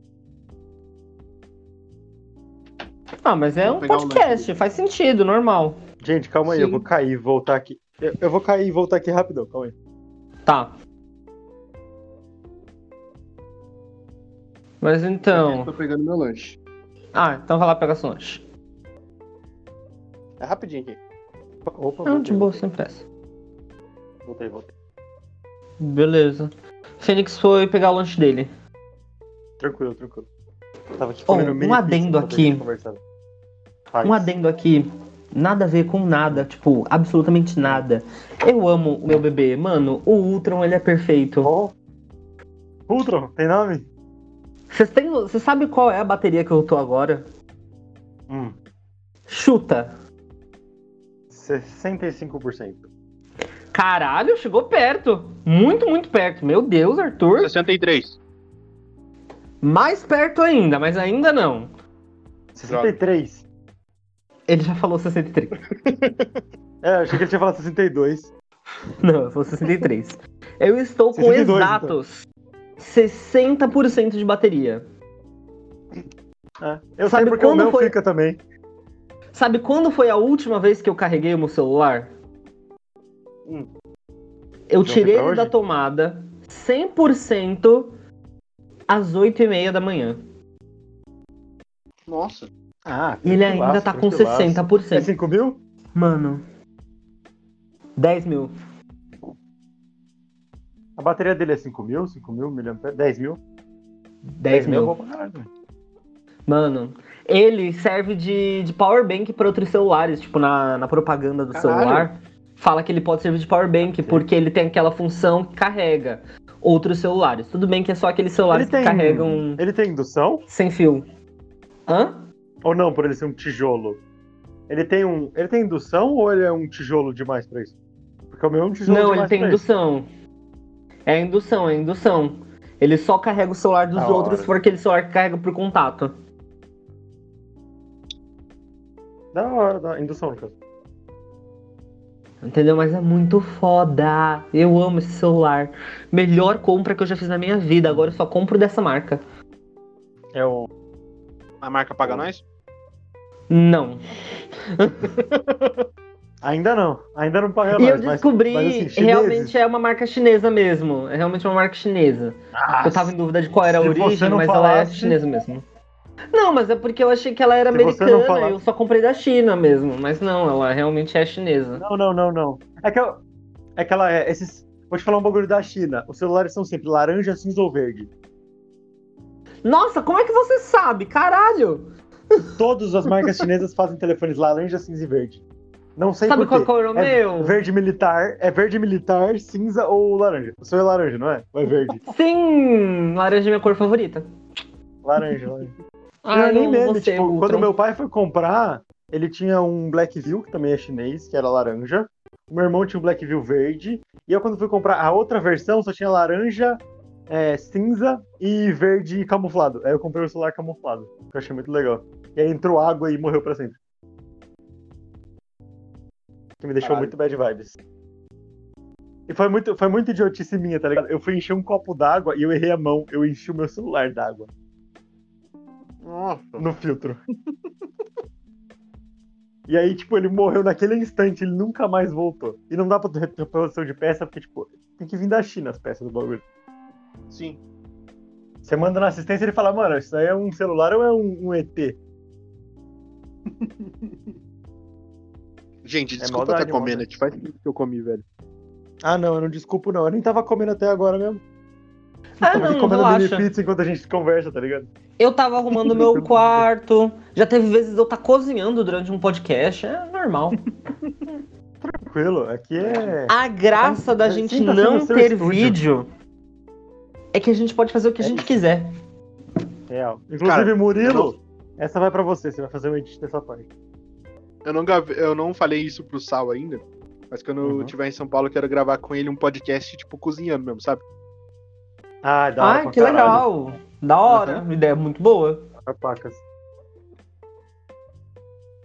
Ah, mas é Vou um podcast, faz sentido, normal. Gente, calma aí, Sim. eu vou cair e voltar aqui. Eu, eu vou cair e voltar aqui rapidão, calma aí. Tá. Mas então. Tô pegando meu lanche. Ah, então vai lá pegar seu lanche. É rapidinho aqui. Opa, Não, voltei, de boa, sem pressa. voltei, voltei. Beleza. Fênix foi pegar o lanche dele. Tranquilo, tranquilo. Eu tava aqui Oh, comendo um adendo aqui. Um adendo aqui. Nada a ver com nada, tipo, absolutamente nada. Eu amo o meu bebê. Mano, o Ultron, ele é perfeito. Oh. Ultron, tem nome? Vocês têm. Você sabe qual é a bateria que eu tô agora? Hum, Chuta. 65%. Caralho, chegou perto. Muito, muito perto. Meu Deus, Arthur. 63. Mais perto ainda, mas ainda não. 63. Ele já falou 63. É, achei que ele tinha falado 62. Não, eu falou 63. Eu estou com 62, exatos 60% de bateria. É. Eu Sabe sei porque o meu foi- fica também. Sabe quando foi a última vez que eu carreguei o meu celular? Hum. Eu tirei ele da tomada 100% às 8h30 da manhã. Nossa. Ah, E ele ainda tá com 60%. É 5 mil? Mano. 10 mil. A bateria dele é 5 mil? 5 mil? miliamperes? 10 mil? 10 é mil. bom pra caralho, velho. Mano, ele serve de, de power bank para outros celulares, tipo na, na propaganda do Caralho. celular. Fala que ele pode servir de power bank porque ele tem aquela função que carrega outros celulares. Tudo bem que é só aqueles celulares Ele tem- que carregam Ele tem indução? sem fio. Hã? Ou não, por ele ser um tijolo? Ele tem um. Ele tem indução ou ele é um tijolo demais pra isso? Porque o meu é um tijolo Não, ele tem pra isso. indução. É indução, é indução. Ele só carrega o celular dos Da outros hora. se for aquele celular carrega por contato. Da hora, da indução, no caso. Entendeu? Mas é muito foda. Eu amo esse celular. Melhor compra que eu já fiz na minha vida. Agora eu só compro dessa marca. É o. A marca paga nós? Não. Ainda não. Ainda não paga E eu nós, mas- descobri, mas, assim, realmente é uma marca chinesa mesmo. É realmente uma marca chinesa. Ah, Eu tava em dúvida de qual era a origem, mas ela é falasse- chinesa mesmo. Não, mas é porque eu achei que ela era Se americana e eu só comprei da China mesmo. Mas não, ela realmente é chinesa. Não, não, não, não. É que, eu- é que ela é. Esses... Vou te falar um bagulho da China. Os celulares são sempre laranja, cinza ou verde. Nossa, como é que você sabe? Caralho! Todas as marcas chinesas fazem telefones laranja, cinza e verde. Não sei Sabe qual cor é o meu? Verde militar, é verde militar, cinza ou laranja? O seu é laranja, não é? Ou é verde? Sim! Laranja é minha cor favorita. Laranja, laranja. Ah, não é nem meme, tipo, Ultron. quando meu pai foi comprar, ele tinha um Blackview, que também é chinês, que era laranja. O meu irmão tinha um Blackview verde. E eu, quando fui comprar a outra versão, só tinha laranja, é, cinza e verde camuflado. Aí eu comprei o celular camuflado, que eu achei muito legal. E aí entrou água e morreu pra sempre. Que me deixou Caralho. muito bad vibes. E foi muito, foi muito idiotice minha, tá ligado? Eu fui encher um copo d'água e eu errei a mão. Eu enchi o meu celular d'água Nossa. no filtro. E aí, tipo, ele morreu naquele instante, ele nunca mais voltou. E não dá pra ter reposição de peça, porque, tipo, tem que vir da China as peças do bagulho. Sim. Você manda na assistência e ele fala, mano, isso aí é um celular ou é um, um ET? Gente, É desculpa maldade, tá comendo. maldade. Faz tempo que eu comi, velho. Ah, não, eu não desculpo, não. Eu nem tava comendo até agora mesmo. Ah, Tava aqui não, comendo mini pizza enquanto a gente conversa, tá ligado? Eu tava arrumando meu quarto. Já teve vezes eu tá cozinhando durante um podcast. É normal. Tranquilo, aqui é. A graça da gente não ter estúdio. vídeo é que a gente pode fazer o que a É gente isso. quiser. Real. Inclusive, Cara, Murilo, essa vai pra você, você vai fazer o edit dessa parte. Eu não, grave- eu não falei isso pro Sal ainda, mas quando eu Uhum. estiver em São Paulo, eu quero gravar com ele um podcast, tipo, cozinhando mesmo, sabe? Ah, da hora pra que caralho. legal. Da hora. Ideia muito boa. Pacas.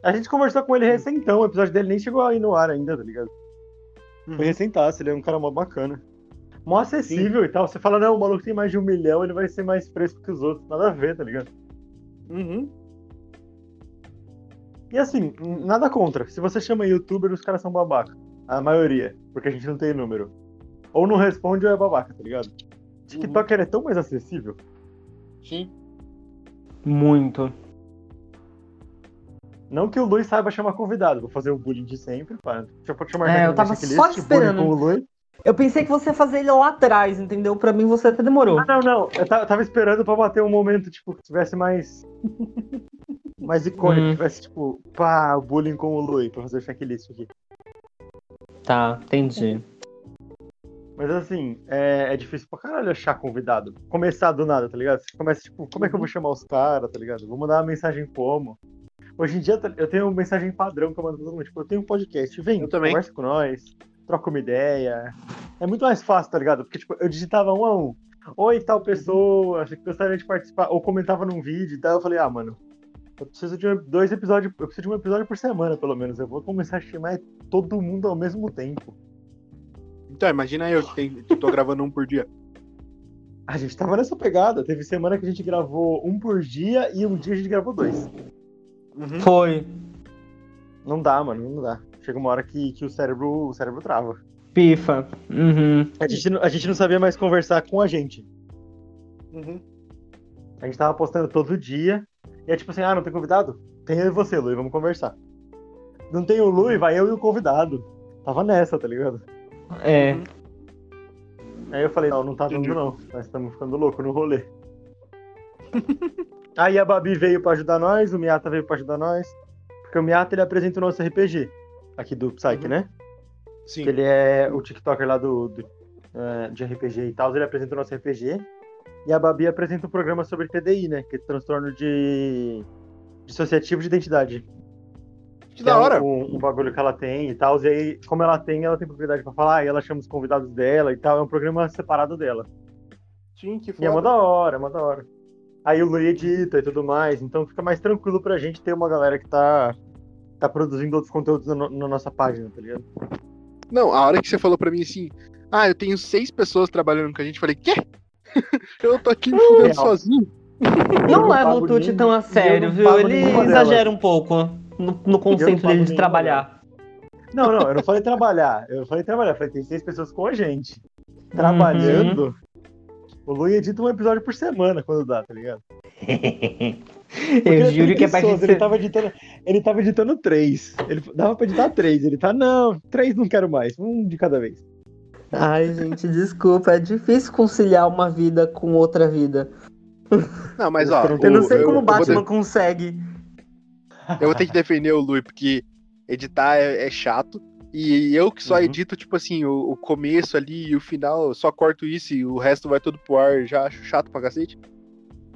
A gente conversou com ele recentão, o episódio dele nem chegou aí no ar ainda, tá ligado? Foi recentaço, ele é um cara mó bacana. Mó acessível e tal. Você fala, não, o maluco tem mais de um milhão, ele vai ser mais fresco que os outros. Nada a ver, tá ligado? Uhum. E assim, nada contra. Se você chama youtuber, os caras são babaca. A maioria. Porque a gente não tem número. Ou não responde ou é babaca, tá ligado? TikToker é tão mais acessível. Sim. Muito. Não que o Luiz saiba chamar convidado. Vou fazer o bullying de sempre. Pá. Deixa eu chamar É, eu tava só bullying esperando. Com o Luiz. Eu pensei que você ia fazer ele lá atrás, entendeu? Pra mim você até demorou. Ah, não, não. Eu ta- tava esperando pra bater um momento, tipo, que tivesse mais. mais icônico. Hum. Que tivesse, tipo, pá, o bullying com o Luiz, pra fazer o checklist aqui. Tá, entendi. Mas assim, é, é difícil pra caralho achar convidado. Começar do nada, tá ligado? Você começa, tipo, como é que eu vou chamar os caras, tá ligado? Vou mandar uma mensagem como? Hoje em dia tá- eu tenho uma mensagem padrão que eu mando pra todo mundo. Tipo, eu tenho um podcast, vem, Eu também. conversa com nós, troca uma ideia. É muito mais fácil, tá ligado? Porque, tipo, eu digitava um a um. Oi, tal pessoa, acho que gostaria de participar. Ou comentava num vídeo e tal. Eu falei, ah, mano, eu preciso de um- dois episódios, eu preciso de um episódio por semana, pelo menos. Eu vou começar a chamar todo mundo ao mesmo tempo. Então, imagina eu que, tem- que tô gravando um por dia. A gente tava nessa pegada. Teve semana que a gente gravou um por dia e um dia a gente gravou dois. Uhum. Foi. Não dá, mano, não dá. Chega uma hora que, que o cérebro o cérebro trava. Pifa. Uhum. A gente, não- a gente não sabia mais conversar com a gente. Uhum. A gente tava postando todo dia. E é tipo assim, ah, não tem convidado? Tem eu e você, Lui, vamos conversar. Não tem o Lui, vai eu e o convidado. Tava nessa, tá ligado? É. Aí eu falei, não, não tá dando não. Nós estamos ficando louco no rolê. Aí a Babi veio pra ajudar nós, o Miata veio pra ajudar nós. Porque o Miata ele apresenta o nosso RPG aqui do Psyche, Uhum. né? Sim. Que ele é o TikToker lá do, do, eh, de RPG e tal, ele apresenta o nosso RPG. E a Babi apresenta um programa sobre TDI, né? Que é transtorno de dissociativo de identidade. Que da é um- hora. Um, um bagulho que ela tem e tal. E aí, como ela tem, ela tem propriedade pra falar, e ela chama os convidados dela e tal. É um programa separado dela. Sim, que E é uma foda. da hora, é uma da hora. Aí o Lui edita e tudo mais, então fica mais tranquilo pra gente ter uma galera que tá, tá produzindo outros conteúdos na, no- na nossa página, tá ligado? Não, a hora que você falou pra mim assim, ah, eu tenho seis pessoas trabalhando com a gente, eu falei, quê? eu tô aqui me fudendo sozinho. Não leva o Tuti tão a sério, viu? Ele exagera um pouco no, no conceito dele de trabalhar. Não, não, eu não falei trabalhar. Eu falei trabalhar, eu falei tem seis pessoas com a gente. Trabalhando. O Lui edita um episódio por semana quando dá, tá ligado? Porque Eu ele juro que é pra gente. ele tava editando, ele tava editando três. Ele dava pra editar três. Ele tá, não, três não quero mais, um de cada vez. Ai, gente, desculpa. É difícil conciliar uma vida com outra vida. Não, mas ó, Eu Eu não o- sei como o eu vou Batman de- consegue. Eu vou ter que defender o Lui, porque editar é, é chato. E eu que só Uhum. edito, tipo assim, o, o começo ali e o final, eu só corto isso e o resto vai tudo pro ar, já acho chato pra cacete.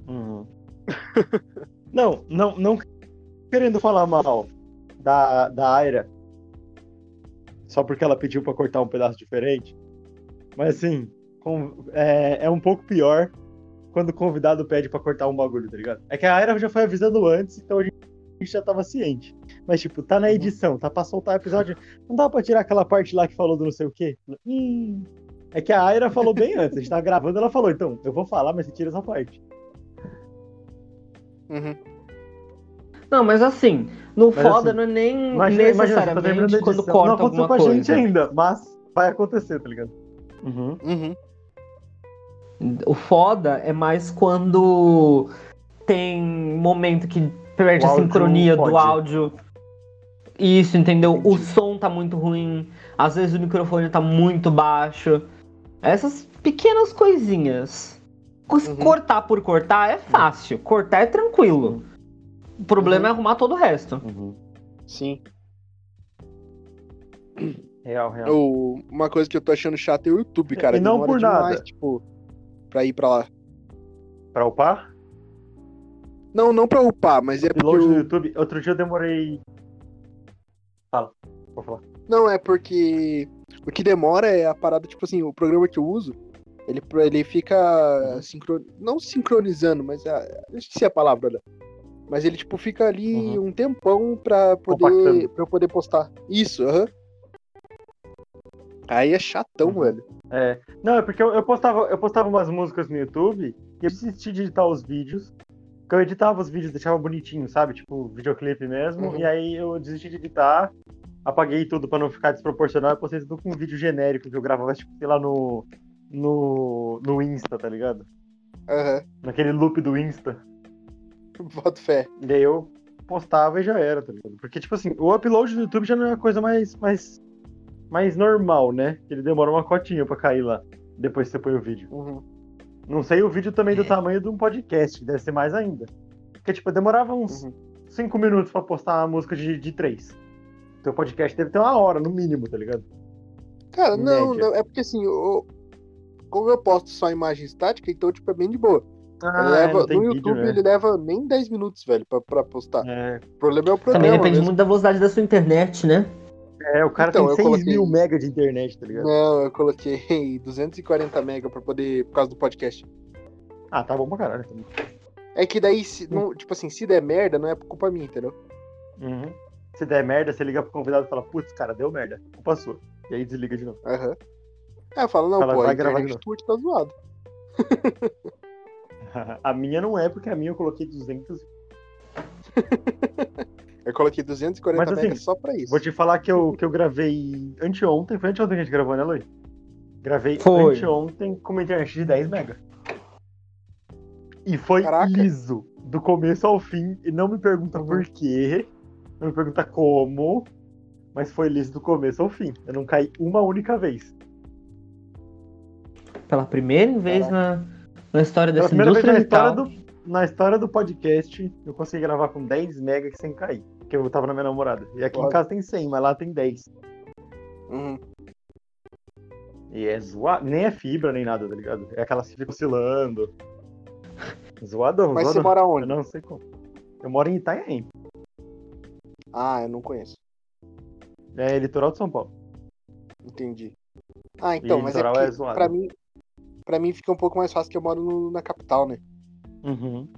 Uhum. não, não, não querendo falar mal da, da Aira, só porque ela pediu pra cortar um pedaço diferente, mas assim, com- é, é um pouco pior quando o convidado pede pra cortar um bagulho, tá ligado? É que a Aira já foi avisando antes, então a gente já tava ciente. Mas, tipo, tá na edição, tá pra soltar o episódio, não dá pra tirar aquela parte lá que falou do não sei o quê? Hum. É que a Aira falou bem antes, a gente tava gravando, ela falou, então, eu vou falar, mas você tira essa parte. Uhum. Não, mas assim, no Mas foda assim, não é nem Imagina, imagina, tá necessariamente a quando edição. corta Não aconteceu alguma com a coisa. gente ainda, mas vai acontecer, tá ligado? Uhum. Uhum. O foda é mais quando tem momento que perde O a sincronia do áudio. Isso, entendeu? O Entendi. som tá muito ruim. Às vezes o microfone tá muito baixo. Essas pequenas coisinhas. Uhum. Cortar por cortar é fácil. Cortar é tranquilo. O problema Uhum. é arrumar todo o resto. Sim. Real, real. O- uma coisa que eu tô achando chato é o YouTube, cara. E não por demais, nada. tipo, pra ir pra lá. Pra upar? Não, não pra upar, mas é porque. Upload no o- YouTube. Outro dia eu demorei. Fala. Vou falar. Não, é porque o que demora é a parada, tipo assim, o programa que eu uso, ele, ele fica Uhum. sincro... não sincronizando, mas a... eu esqueci a palavra, né? Mas ele, tipo, fica ali um tempão pra poder eu poder postar. Isso, aham. Aí é chatão, Uhum. velho. É. Não, é porque eu, eu postava, eu postava umas músicas no YouTube e eu desisti de editar os vídeos. Porque eu editava os vídeos, deixava bonitinho, sabe? Tipo, videoclipe mesmo. Uhum. E aí eu desisti de editar, apaguei tudo pra não ficar desproporcional e postei tudo com um vídeo genérico que eu gravava, tipo, sei lá, no. No, no Insta, tá ligado? Aham. Naquele loop do Insta. Boto fé. E aí eu postava e já era, tá ligado? Porque, tipo assim, o upload do YouTube já não é a coisa mais, mais, mais normal, né? Ele demora uma cotinha pra cair lá, depois que você põe o vídeo. Uhum. Não sei o vídeo também É. do tamanho de um podcast, que deve ser mais ainda. Porque, tipo, demorava uns Uhum. 5 minutos pra postar uma música de, de 3. Teu podcast deve ter uma hora, no mínimo, tá ligado? Cara, não, Média. não, é porque assim, o... como eu posto só imagem estática, então, tipo, é bem de boa. Ah, leva, no vídeo, YouTube né? ele leva nem 10 minutos, velho, pra, pra postar. É, O problema é o Também programa. depende mesmo. muito da velocidade da sua internet, né? É, o cara Então, tem 6 coloquei- mil mega de internet, tá ligado? Não, eu coloquei 240 mega pra poder, por causa do podcast. Ah, tá bom pra caralho. também. É que daí, se, não, tipo assim, se der merda, não é por culpa minha, entendeu? Uhum. Se der merda, você liga pro convidado e fala, putz, cara, deu merda. Culpa sua. E aí desliga de novo. Aham. Aí eu falo, não, Fala, pô, a vai gravar de tá zoado. a minha não é, porque a minha eu coloquei 200. Eu coloquei 240 Mas, assim, mega só pra isso. Vou te falar que eu, que eu gravei anteontem. Foi anteontem que a gente gravou, né, Lui? Gravei Foi. anteontem com uma internet de 10 mega. E foi Caraca. liso, do começo ao fim. E não me pergunta Uhum. por quê, não me pergunta como, mas foi liso do começo ao fim. Eu não caí uma única vez. Pela primeira vez na, na história Pela dessa primeira vez indústria na história do, na história do podcast, eu consegui gravar com 10 megas sem cair. Porque eu tava na minha namorada. E aqui em casa tem 100, mas lá tem 10. Uhum. E é zoado. Nem é fibra, nem nada, tá ligado? É aquela que fica oscilando. Zoadão, Mas você zoadão. mora Eu onde? não sei como. Eu moro em Itanhaém. Ah, eu não conheço. É litoral de São Paulo. Entendi. Ah, então, E mas é porque, é zoado. pra mim, pra mim fica um pouco mais fácil que eu moro no- na capital, né? Uhum.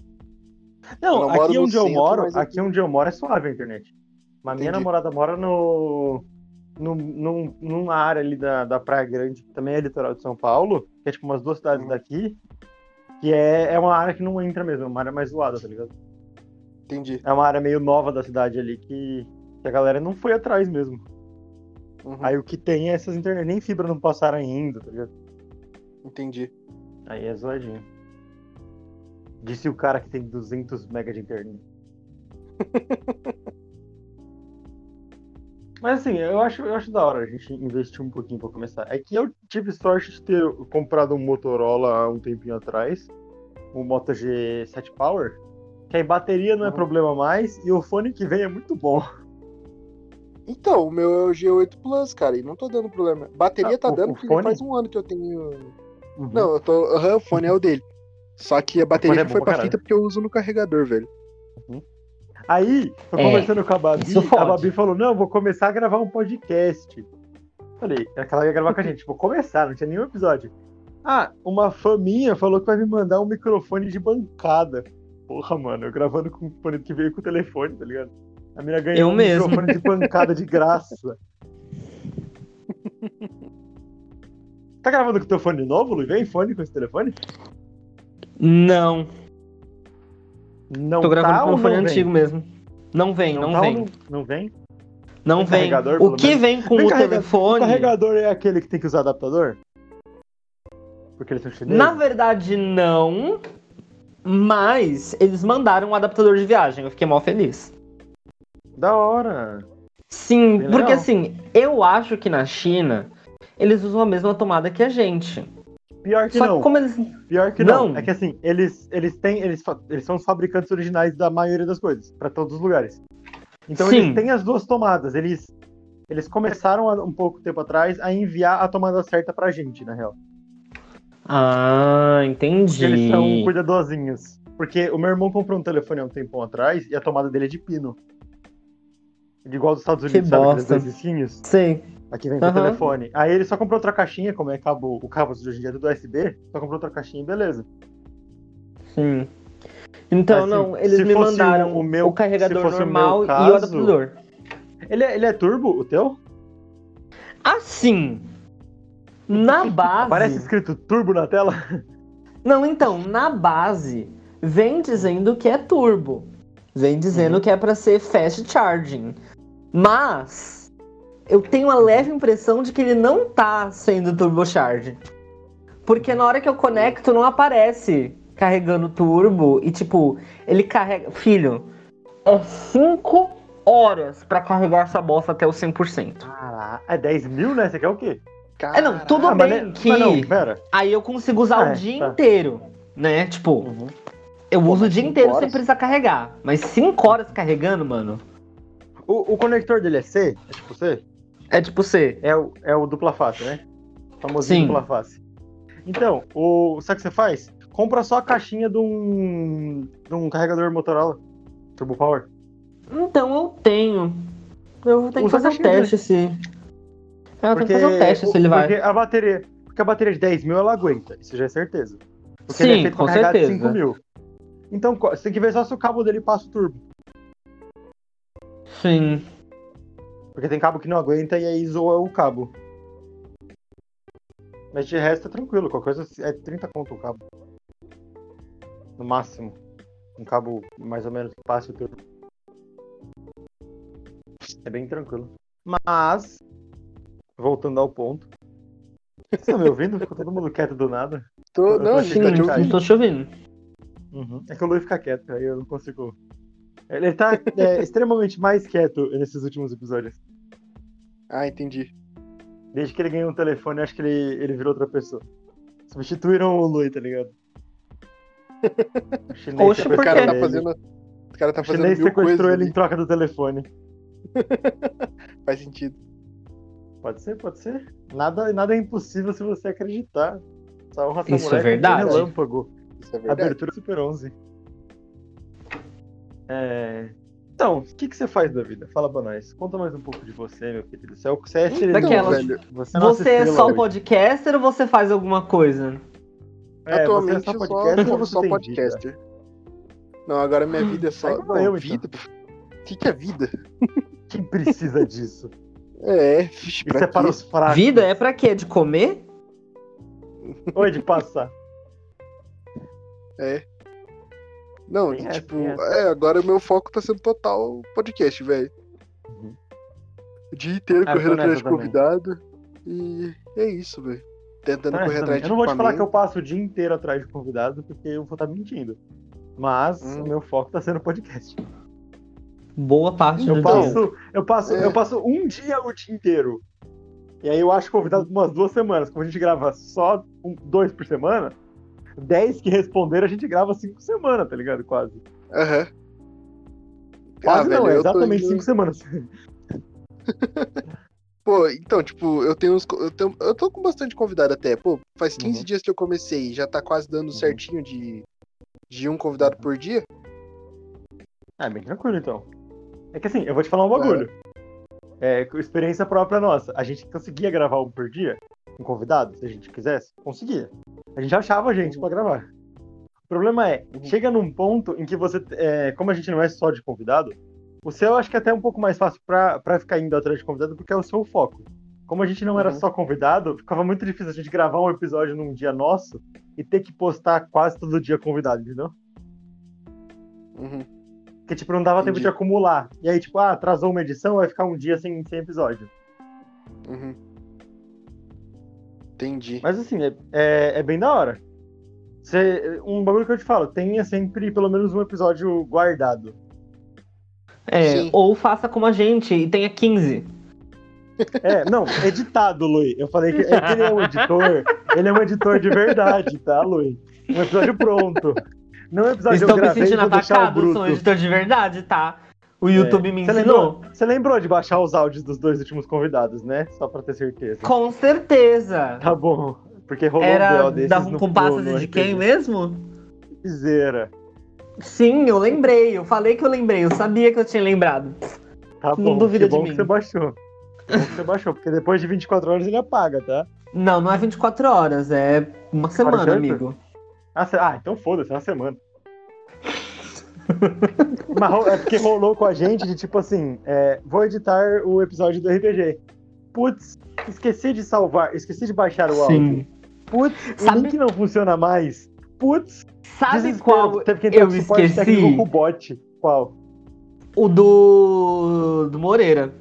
Eu Não, não moro aqui no onde eu centro, moro, mas aqui onde eu moro é suave a internet. Mas minha Entendi. namorada mora no. no num, numa área ali da, da Praia Grande, que também é litoral de São Paulo, que é tipo umas duas cidades Uhum. daqui, que é, é uma área que não entra mesmo, é uma área mais zoada, tá ligado? Entendi. É uma área meio nova da cidade ali que, que a galera não foi atrás mesmo. Uhum, Aí o que tem é essas internet, nem fibra não passaram ainda, tá ligado? Entendi. Aí é zoadinho. Disse o cara que tem 200 mega de internet. Mas assim, eu acho, eu acho da hora a gente investir um pouquinho pra começar. É que eu tive sorte de ter comprado um Motorola há um tempinho atrás, um Moto G7 Power, que aí bateria não é Uhum. problema mais e o fone que vem é muito bom. Então, o meu é o G8 Plus, cara, e não tô dando problema. Bateria Ah, tá o- dando o porque fone? faz um ano que eu tenho. Uhum. Não, eu tô. aham, o fone é o dele. Só que a bateria é foi pra pra fita porque eu uso no carregador, velho. Aí, tô É, conversando com a Babi, isso a. Babi falou, não, eu vou começar a gravar um podcast. Falei, é que ela ia gravar com a gente, vou começar, não tinha nenhum episódio. Ah, uma fã minha falou que vai me mandar um microfone de bancada. Porra, mano, eu gravando com o fone que veio com o telefone, tá ligado? A mina ganhou Eu um mesmo. microfone de bancada de graça. tá gravando com o teu fone novo, Lu? Vem fone com esse telefone? Não, Não tô gravando tá com o fone não antigo mesmo. Não vem, não, tá ou vem. Não, não vem? Não Tem vem. carregador, O que menos? vem com o carregador- O telefone? carregador é aquele que tem que usar adaptador? Porque eles são chineses? Na verdade, não. Mas eles mandaram um adaptador de viagem. Eu fiquei mal feliz. Da hora. Sim, Bem porque legal. assim, eu acho que na China eles usam a mesma tomada que a gente. Pior que Só não. que como eles. Pior que não. Não. É que assim, eles, eles têm. Eles, eles são os fabricantes originais da maioria das coisas, pra todos os lugares. Então Sim. eles têm as duas tomadas. Eles, eles começaram há um pouco tempo atrás a enviar a tomada certa pra gente, na real. Ah, Porque eles entendi. são cuidadosinhos. Porque o meu irmão comprou um telefone há um tempão atrás e a tomada dele é de pino. De igual dos Estados Que Unidos, sabe? Aqueles bosta. dois risquinhos. Aqui vem com o telefone. Aí ele só comprou outra caixinha, como é cabo, o cabo de hoje em dia é tudo USB, só comprou outra caixinha e beleza. Sim. Então, Assim, não, eles me mandaram o o, meu- se carregador fosse o normal e o caso- adaptador. Ele é, ele é turbo, o teu? Assim, na base. Aparece escrito turbo na tela? Não, então, na base, vem dizendo que é turbo. Vem dizendo Uhum. que é pra ser fast charging. Mas eu tenho a leve impressão de que ele não tá sendo turbocharge. Porque na hora que eu conecto não aparece carregando turbo e tipo, ele carrega, filho, é 5 horas pra carregar essa bosta até o 100%. Caraca, é 10 mil, né? Você quer o quê? É, não, tudo Ah, bem né- que não, pera. aí eu consigo usar Ah, o dia tá. inteiro, né? Tipo, Uhum. Eu Pô, uso o dia inteiro sem horas? precisar carregar. Mas 5 horas carregando, mano, O, o conector dele é C? É tipo C? É tipo C. É o, é o dupla face, né? Famosinho Sim. dupla face. Então, o, sabe o que você faz? Compra só a caixinha de um, de um carregador Motorola. Turbo Power. Então eu tenho. Eu vou ter que Usa fazer um teste se. É, eu tenho que fazer um teste se ele vai. Porque a bateria, porque a bateria de 10 mil ela aguenta, isso já é certeza. Porque Sim, ele é feito com pra carregar de certeza. 5 mil. Então, você tem que ver só se o cabo dele passa o turbo. Sim. Porque tem cabo que não aguenta e aí zoa o cabo. Mas de resto é tranquilo, qualquer coisa é 30 conto o cabo. No máximo. Um cabo mais ou menos que passe o turbo. É bem tranquilo. Mas, voltando ao ponto. Você tá me ouvindo? Ficou todo mundo quieto do nada. Tô, Eu não, Sim, não tô te ouvindo. Uhum. É que o Luiz fica quieto, aí eu não consigo. Ele tá é, extremamente mais quieto nesses últimos episódios. Ah, entendi. Desde que ele ganhou um telefone, acho que ele, ele virou outra pessoa. Substituíram o Lui, tá ligado? O chinês Oxe, sequestrou O cara tá ele. fazendo. O cara tá O fazendo chinês mil sequestrou coisas. ele ali. em troca do telefone. Faz sentido. Pode ser, pode ser. Nada, nada é impossível se você acreditar. Isso samurai é verdade. relâmpago. Isso é verdade. Abertura Super 11. É... Então, o que, que você faz da vida? Fala pra nós. Conta mais um pouco de você, meu querido. Você é, você é Então, Daquelas- velho, Você, é Você é só hoje. podcaster ou você faz alguma coisa? É, atualmente você é eu só podcaster só podcaster. Não, agora minha vida é só. É Não, eu, então. vida. O que, que é vida? Quem precisa disso? É, vixe, pra Isso é para os fracos. Vida é pra quê? De comer? Ou é de passar? É. Não, Tem tipo, essa. é, agora o meu foco tá sendo total podcast, velho. Uhum. O dia inteiro Ah, eu correndo atrás de convidado. E é isso, velho. Tentando Não, correr eu atrás de não vou te falar que eu passo o dia inteiro atrás de convidado, porque eu vou estar mentindo. Mas Hum. o meu foco tá sendo podcast. Boa parte Eu do dia. passo, eu passo, É. eu passo um dia o dia inteiro. E aí eu acho convidado por umas duas semanas. Como a gente grava só um- dois por semana, dez que responderam, a gente grava cinco semanas, tá ligado? Quase. Aham. Quase não, é Ah, eu tô exatamente indo- cinco semanas. Pô, então, tipo, eu tenho uns. Eu, tenho, eu tô com bastante convidado até. Pô, faz 15 Uhum. dias que eu comecei já tá quase dando certinho de, de um convidado por dia. Ah, bem tranquilo então. É que assim, eu vou te falar um bagulho. É, com experiência própria nossa. A gente conseguia gravar um por dia, um convidado, se a gente quisesse, conseguia. A gente achava gente pra gravar. O problema é, Uhum. chega num ponto em que você, é, como a gente não é só de convidado, o seu eu acho que é até um pouco mais fácil pra ficar indo atrás de convidado, porque é o seu foco. Como a gente não era Uhum. só convidado, ficava muito difícil a gente gravar um episódio num dia nosso e ter que postar quase todo dia convidado, entendeu? Uhum. Porque, tipo, não dava tempo Entendi. de acumular. E aí, tipo, ah, atrasou uma edição, vai ficar um dia sem, sem episódio. Uhum. Entendi. Mas, assim, é, é, é bem da hora. Você, um bagulho que eu te falo, tenha sempre pelo menos um episódio guardado. É, Sim. ou faça como a gente e tenha 15. É, não, editado, Lui. Eu falei que, é que ele é um editor, ele é um editor de verdade, tá, Lui? Um episódio pronto. Não é um episódio Estou eu me sentindo atacado, sou um editor de verdade, tá? O YouTube me Você ensinou. lembrou, você lembrou de baixar os áudios dos dois últimos convidados, né? Só pra ter certeza. Com certeza. Tá bom. Porque rolou um Era BO desses da no- com no- passas no de RPG. quem mesmo? Piseira. Sim, eu lembrei. Eu falei que eu lembrei. Eu sabia que eu tinha lembrado. Tá Não bom, duvida que de bom mim. que você baixou. Que você baixou, porque depois de 24 horas ele apaga, tá? Não, não é 24 horas, é uma semana, 48? amigo. Ah, ah, então foda-se, é uma semana. Mas é porque rolou com a gente de tipo assim, é, vou editar o episódio do RPG. Putz, esqueci de salvar, esqueci de baixar o áudio. Sim. Putz, o Sabe- link não funciona mais. Putz, Sabe desespero. qual Teve que entrar eu com suporte esqueci? técnico com o bot. Qual? O do. do Moreira.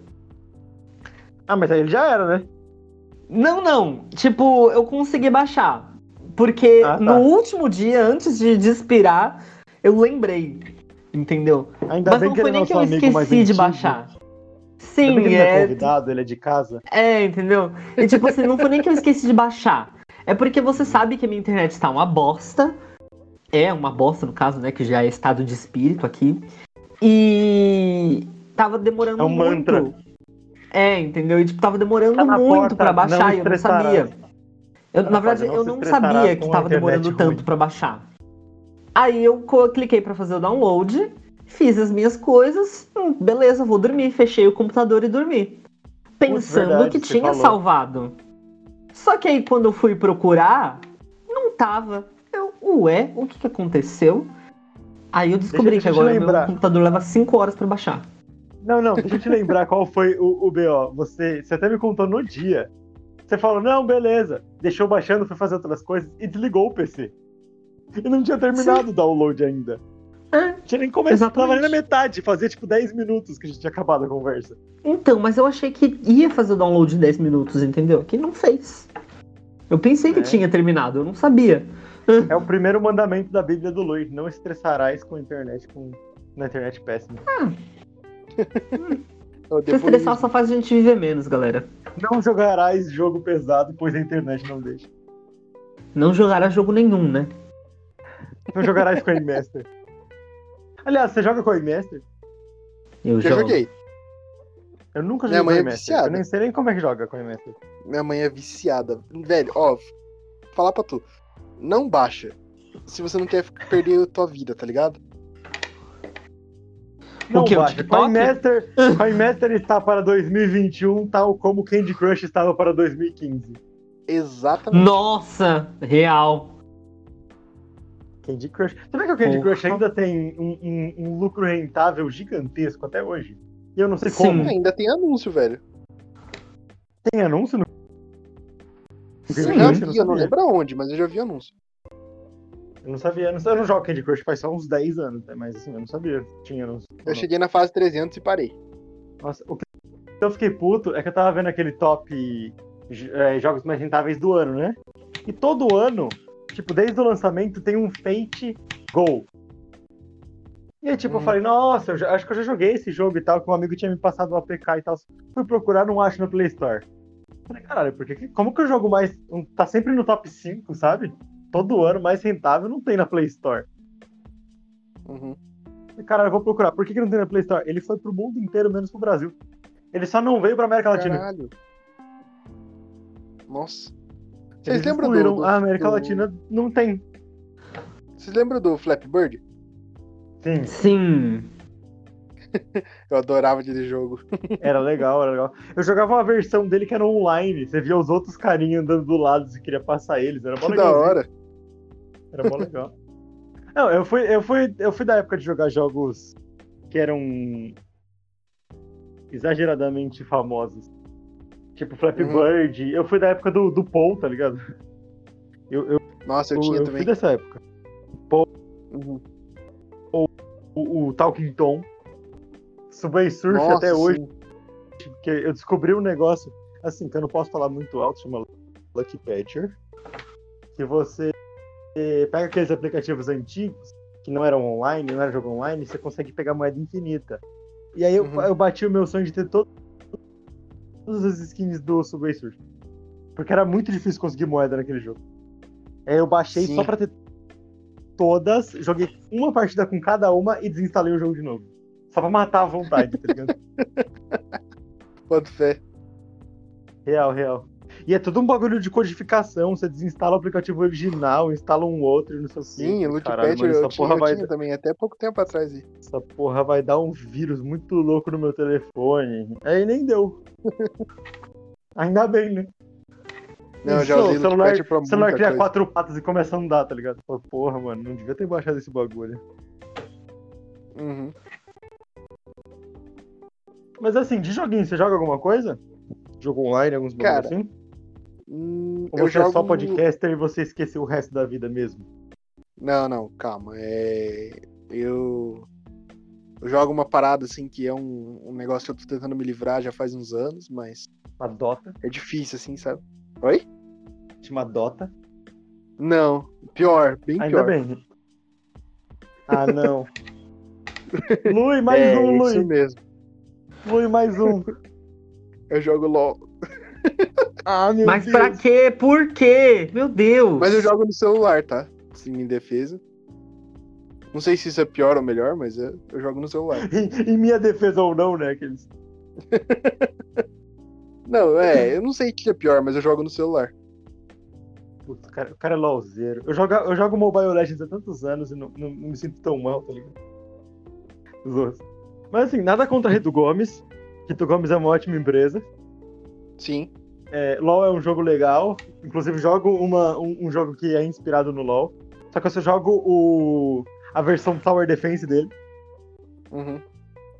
Ah, mas aí ele já era, né? Não, não. Tipo, eu consegui baixar. Porque Ah, tá. no último dia, antes de, de expirar, eu lembrei. Entendeu? Ainda Mas bem não que foi ele é nem que nosso eu esqueci de baixar. Sim, ele é é. convidado, ele é de casa. É, entendeu? E tipo assim, não foi nem que eu esqueci de baixar. É porque você sabe que a minha internet está uma bosta. É uma bosta, no caso, né? Que já é estado de espírito aqui. E tava demorando É um muito. mantra. É, entendeu? E tipo, tava demorando Tá muito porta, pra baixar e eu não sabia. Eu, Tá na na verdade, eu não sabia que tava demorando internet tanto ruim. pra baixar. Aí eu cliquei pra fazer o download, fiz as minhas coisas, hum, beleza, vou dormir, fechei o computador e dormi. Pensando verdade, que tinha falou. salvado. Só que aí quando eu fui procurar, não tava. Eu, ué, o que que aconteceu? Aí eu descobri deixa que eu te agora lembrar. meu computador leva 5 horas pra baixar. Não, não, deixa eu te lembrar qual foi o, o BO. Você, você até me contou no dia. Você falou, não, beleza. Deixou baixando, foi fazer outras coisas e desligou o PC. E não tinha terminado o download ainda. É, Tinha nem começado, tava nem na metade, fazia tipo 10 minutos que a gente tinha acabado a conversa. Então, mas eu achei que ia fazer o download em 10 minutos, entendeu? Que não fez. Eu pensei que É. tinha terminado, eu não sabia. É o primeiro mandamento da Bíblia do Luiz, não estressarás com a internet, com na internet péssima. Então, Se estressar só faz a gente viver menos, galera. Não jogarás jogo pesado, pois a internet não deixa. Não jogará jogo nenhum, né? Não jogarás Coin Master. Aliás, você joga Coin Master? Eu, Eu jogo. joguei. Eu nunca Minha joguei mãe é Coin Master. viciada. Eu nem sei nem como é que joga Coin Master. Minha mãe é viciada. Velho, ó, falar pra tu. Não baixa. Se você não quer perder a tua vida, tá ligado? Não o baixa. TikTok? Coin Master, Coin Master está para 2021, tal como Candy Crush estava para 2015. Exatamente. Nossa, real. Candy Crush. Você vê que o Candy Porra. Crush ainda tem um, um- um lucro rentável gigantesco até hoje? E eu não sei Sim. como. Ainda tem anúncio, velho. Tem anúncio no Eu Sim. já Eu vi, não eu não lembro aonde, mas eu já vi anúncio. Eu não sabia. Eu não, eu não jogo Candy Crush faz só uns 10 anos, né? mas assim, eu não sabia. que Tinha anúncio. Eu cheguei na fase 300 e parei. Nossa, o que eu fiquei puto é que eu tava vendo aquele top é, jogos mais rentáveis do ano, né? E todo ano, tipo, desde o lançamento, tem um Fate Go. E aí, tipo, eu Uhum. falei, nossa, eu já- acho que eu já joguei esse jogo e tal, que um amigo tinha me passado o APK e tal. Fui procurar, não acho no Play Store. Falei, caralho, porque que- como que eu jogo mais. Tá sempre no top 5, sabe? Todo ano mais rentável não tem na Play Store. Uhum. Falei, Caralho, eu vou procurar. Por que, que não tem na Play Store? Ele foi pro mundo inteiro, menos pro Brasil. Ele só não veio pra América Latina. Caralho. Nossa. Eles Vocês lembram do, do- A América do- Latina não tem. Vocês lembram do Flappy Bird? Sim, Sim. Eu adorava aquele jogo. era legal, era legal. Eu jogava uma versão dele que era online. Você via os outros carinhas andando do lado, você queria passar eles. Era mó Que da legal. hora. Era mó legal. Não, eu fui, eu, fui, eu fui da época de jogar jogos que eram exageradamente famosos. Tipo Flappy Uhum. Bird. Eu fui da época do, do Paul, tá ligado? Eu, eu, Nossa, eu eu, tinha eu também. fui dessa época. Uhum. O, o Talking Tom. Subway Surf Nossa, até hoje. sim. Porque eu descobri um negócio, assim, que eu não posso falar muito alto, chama Lucky Patcher. Que você pega aqueles aplicativos antigos, que não eram online, não era jogo online, você consegue pegar moeda infinita. E aí eu, Uhum. eu bati o meu sonho de ter to- todas as skins do Subway Surf. Porque era muito difícil conseguir moeda naquele jogo. Aí eu baixei Sim. só pra ter todas, joguei uma partida com cada uma e desinstalei o jogo de novo. Só pra matar à vontade, tá ligado? Pode fé. Real, real. E é tudo um bagulho de codificação. Você desinstala o aplicativo original, instala um outro e não sei o quê. Sim, o Loot Caralho, Patcher mano, eu, essa porra eu vai, tinha também, até pouco tempo atrás. aí. Essa porra vai dar um vírus muito louco no meu telefone. Aí nem deu. Ainda bem, né? Não, eu já Isso, usei o celular, pra celular cria coisa. quatro patas e começa a andar, tá ligado? Pô, Porra, mano, não devia ter baixado esse bagulho. Uhum. Mas assim, de joguinho, você joga alguma coisa? Jogo online, alguns bagulho Cara, assim? Hum, Ou eu você é só jogo... podcaster e você esqueceu o resto da vida mesmo? Não, não, calma. É... Eu... eu jogo uma parada assim que é um, um negócio que eu tô tentando me livrar já faz uns anos, mas Uma Dota? é difícil, assim, sabe? Oi? Chama Dota. Não, pior, bem Ainda pior. bem. Ah, não. Lui, mais é, um, isso Lui. mesmo. Lui, mais um. Eu jogo LOL. Ah, meu Mas Deus. pra quê? Por quê? Meu Deus. Mas eu jogo no celular, tá? Sim, em defesa. Não sei se isso é pior ou melhor, mas é- eu jogo no celular. Em, minha defesa ou não, né? Aqueles... Não, é, eu não sei o que é pior, mas eu jogo no celular. Putz, o cara, o cara é LOLzeiro. Eu jogo, eu jogo Mobile Legends há tantos anos e não, não- não me sinto tão mal, tá ligado? Os outros. Mas assim, nada contra a Redo Gomes. Redo Gomes é uma ótima empresa. Sim. É, LoL é um jogo legal. Inclusive, jogo uma, um, um jogo que é inspirado no LoL. Só que eu só jogo o, a versão Tower Defense dele. Uhum.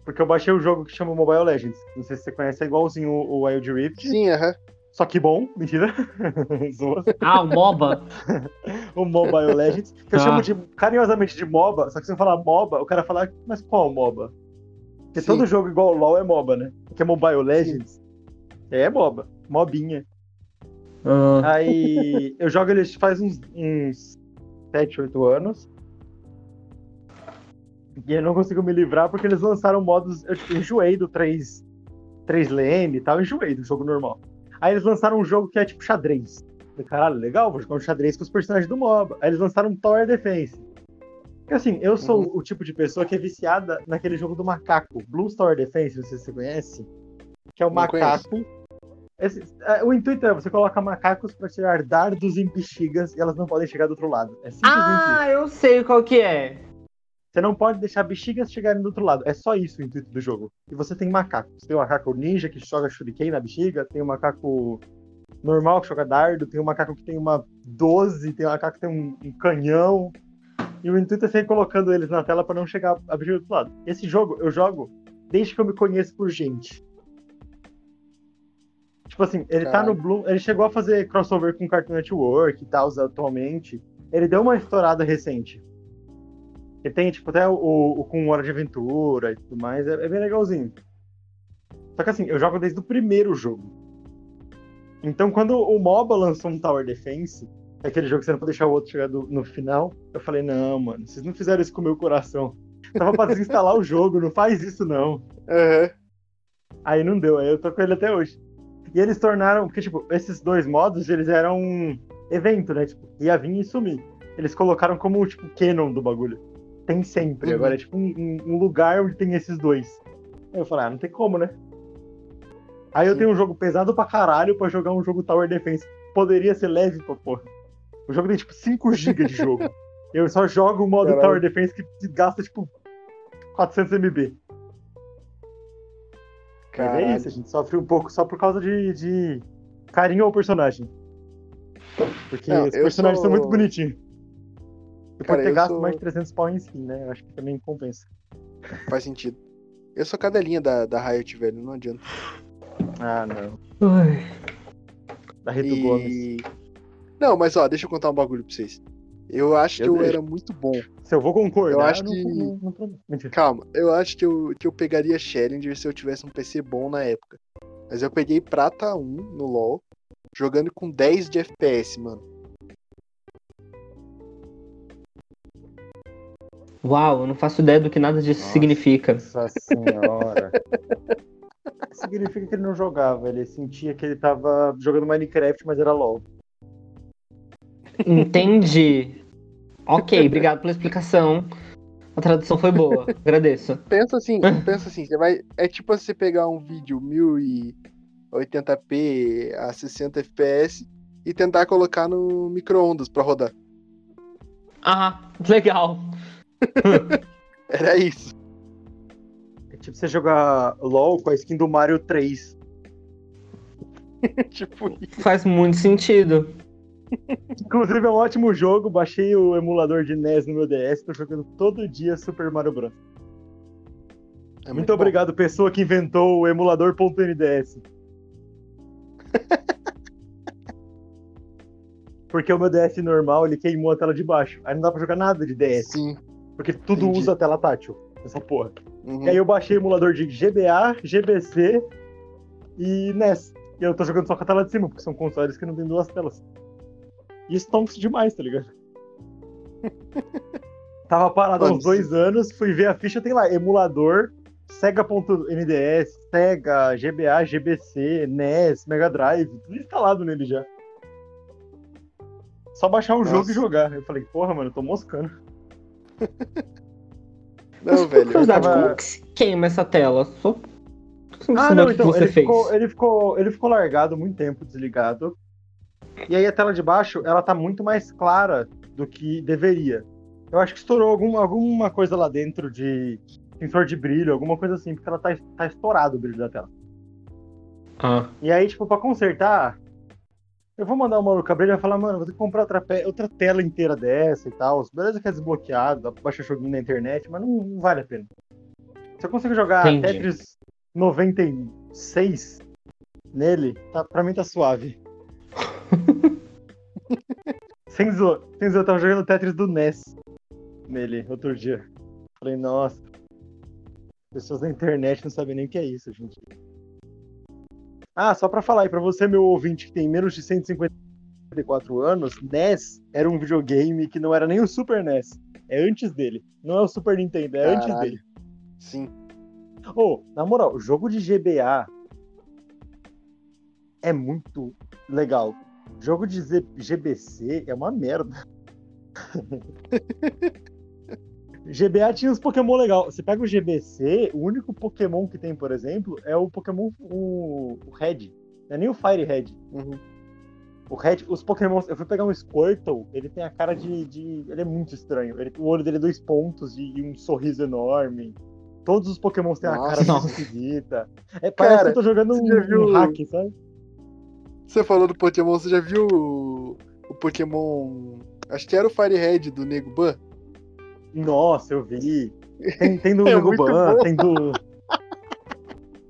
Porque eu baixei o jogo que chama Mobile Legends. Não sei se você conhece, é igualzinho o, o Wild Rift. Sim, aham. Só que bom, mentira. Ah, o MOBA. o Mobile Legends. Que eu Ah. chamo de, carinhosamente de MOBA. Só que se eu falar MOBA, o cara fala, mas qual MOBA? Porque Sim. todo jogo igual o LoL é MOBA, né? Porque é Mobile Legends. É MOBA. Mobinha. Ah, Aí eu jogo ele faz uns, uns 7, 8 anos. E eu não consigo me livrar porque eles lançaram modos. Eu tipo, enjoei do 3, 3 lane e tal, enjoei do jogo normal. Aí eles lançaram um jogo que é tipo xadrez. Eu Falei, Caralho, legal, vou jogar um xadrez com os personagens do MOBA. Aí eles lançaram um Tower Defense. Porque assim, eu sou uhum. o tipo de pessoa que é viciada naquele jogo do macaco, Blue Star Defense, não sei se você conhece. Que é o não macaco. Esse, é, o intuito é você coloca macacos para tirar dardos em bexigas e elas não podem chegar do outro lado. É ah, eu sei qual que é. Você não pode deixar bexigas chegarem do outro lado. É só isso o intuito do jogo. E você tem macacos. Tem o macaco ninja que joga shuriken na bexiga, tem o macaco normal que joga dardo, tem o macaco que tem uma 12, tem o macaco que tem um, um canhão. E o intuito é sempre colocando eles na tela para não chegar a bexiga do outro lado. Esse jogo eu jogo desde que eu me conheço por gente. Tipo assim, ele Caramba. tá no Bloom. Ele chegou a fazer crossover com Cartoon Network e tal, atualmente. Ele deu uma estourada recente. Ele tem, tipo, até o, o com Hora de Aventura e tudo mais, é, é, bem legalzinho. Só que assim, eu jogo desde o primeiro jogo. Então, quando o MOBA lançou um Tower Defense, aquele jogo que você não pode deixar o outro chegar do, no final, eu falei, não, mano, vocês não fizeram isso com o meu coração. Tava pra desinstalar o jogo, não faz isso não. Uhum. Aí não deu, aí eu tô com ele até hoje. E eles tornaram, porque, tipo, esses dois modos, eles eram um evento, né? Tipo, ia vir e sumir. Eles colocaram como, tipo, canon do bagulho tem sempre. Uhum. Agora é tipo um, um, lugar onde tem esses dois. Aí eu falei, ah, não tem como, né? Aí Sim. eu tenho um jogo pesado pra caralho pra jogar um jogo Tower Defense. Poderia ser leve pra porra. O jogo tem tipo 5 GB de jogo. eu só jogo o modo caralho. Tower Defense que gasta tipo 400 MB. Caralho. Mas é isso, a gente sofre um pouco só por causa de, de carinho ao personagem. Porque não, os personagens sou... são muito bonitinhos. Você pode ter gasto sou... mais de 300 pau em skin, né? Eu acho que também compensa. Faz sentido. Eu sou cadelinha da, da Riot, velho, não adianta. Ah, não. Ai. Da Reto e... Gomes. Não, mas ó, deixa eu contar um bagulho pra vocês. Eu acho eu que deixo. eu era muito bom. Se eu vou concordar, eu acho que. Não, não, não, Calma, eu acho que eu, que eu pegaria Challenger se eu tivesse um PC bom na época. Mas eu peguei Prata 1 no LoL, jogando com 10 de FPS, mano. Uau, eu não faço ideia do que nada disso Nossa significa. Nossa senhora. significa que ele não jogava, ele sentia que ele tava jogando Minecraft, mas era LOL. Entendi. Ok, obrigado pela explicação. A tradução foi boa, agradeço. Pensa assim, pensa assim, você vai. É tipo você pegar um vídeo 1080p a 60 fps e tentar colocar no micro-ondas pra rodar. Ah, legal. Era isso. É tipo você jogar LOL com a skin do Mario 3. tipo isso. Faz muito sentido. Inclusive é um ótimo jogo, baixei o emulador de NES no meu DS, tô jogando todo dia Super Mario Bros. É muito, muito obrigado, pessoa que inventou o emulador.nds. Porque o meu DS normal, ele queimou a tela de baixo. Aí não dá pra jogar nada de DS. Sim. Porque tudo Entendi. usa tela tátil, essa porra. Uhum. E aí eu baixei o emulador de GBA, GBC e NES. E eu tô jogando só com a tela de cima, porque são consoles que não tem duas telas. E isso tonks demais, tá ligado? Tava parado há uns dois anos, fui ver a ficha, tem lá, emulador, Sega.nds, Sega, GBA, GBC, NES, Mega Drive, tudo instalado nele já. Só baixar um Nossa. jogo e jogar. Eu falei, porra, mano, eu tô moscando. Não, velho. Curiosidade, tava... como que se queima essa tela? Só. Ah, não, então, ele ficou, ele, ficou, ele ficou largado muito tempo desligado. E aí a tela de baixo, ela tá muito mais clara do que deveria. Eu acho que estourou algum, alguma coisa lá dentro de sensor de brilho, alguma coisa assim, porque ela tá, tá estourado o brilho da tela. Ah. E aí, tipo, pra consertar, eu vou mandar o maluco abrir e vai falar, mano, vou ter que comprar outra, outra tela inteira dessa e tal. Beleza que é desbloqueado, dá pra baixar joguinho na internet, mas não, não vale a pena. Se eu consigo jogar Entendi. Tetris 96 nele, tá, pra mim tá suave. Sem zoar, sem zoar, eu tava jogando Tetris do NES nele outro dia. Falei, nossa, pessoas na internet não sabem nem o que é isso, gente. Ah, só para falar aí para você, meu ouvinte, que tem menos de 154 anos, NES era um videogame que não era nem o Super NES. É antes dele. Não é o Super Nintendo, é Caralho. antes dele. Sim. Oh, na moral, o jogo de GBA é muito legal. Jogo de GBC é uma merda. GBA tinha uns Pokémon legal. Você pega o GBC, o único Pokémon que tem, por exemplo, é o Pokémon o, o Red. Não é nem o Fire Red. Uhum. O Red, os Pokémon. Eu fui pegar um Squirtle, ele tem a cara de. de ele é muito estranho. Ele, o olho dele é dois pontos e, e um sorriso enorme. Todos os Pokémon têm a cara muito esquisita. É, parece Cara, que eu tô jogando um, viu- um hack, sabe? Você falou do Pokémon, você já viu o, o Pokémon. Acho que era o Firehead do Nego Ban? Nossa, eu vi. Tem, tem do É muito Ban, bom. tem do.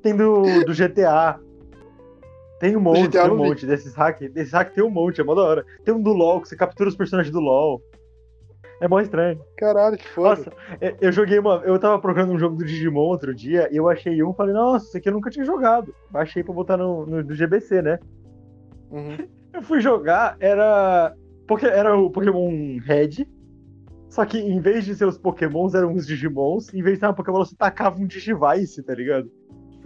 Tem do, do GTA. Tem um monte, tem um vi. monte desses hacks. Desses hacks tem um monte, é mó da hora. Tem um do LOL, que você captura os personagens do LOL. É mó estranho. Caralho, que foda. Nossa, eu- eu joguei uma. Eu tava procurando um jogo do Digimon outro dia e eu achei um e falei, nossa, esse aqui eu nunca tinha jogado. Baixei pra botar no, no do GBC, né? Uhum. Eu fui jogar, era. Porque era o Pokémon Red. Só que em vez de ser os Pokémons, eram os Digimons. Em vez de ser uma Pokémon, você tacava um Digivice, tá ligado?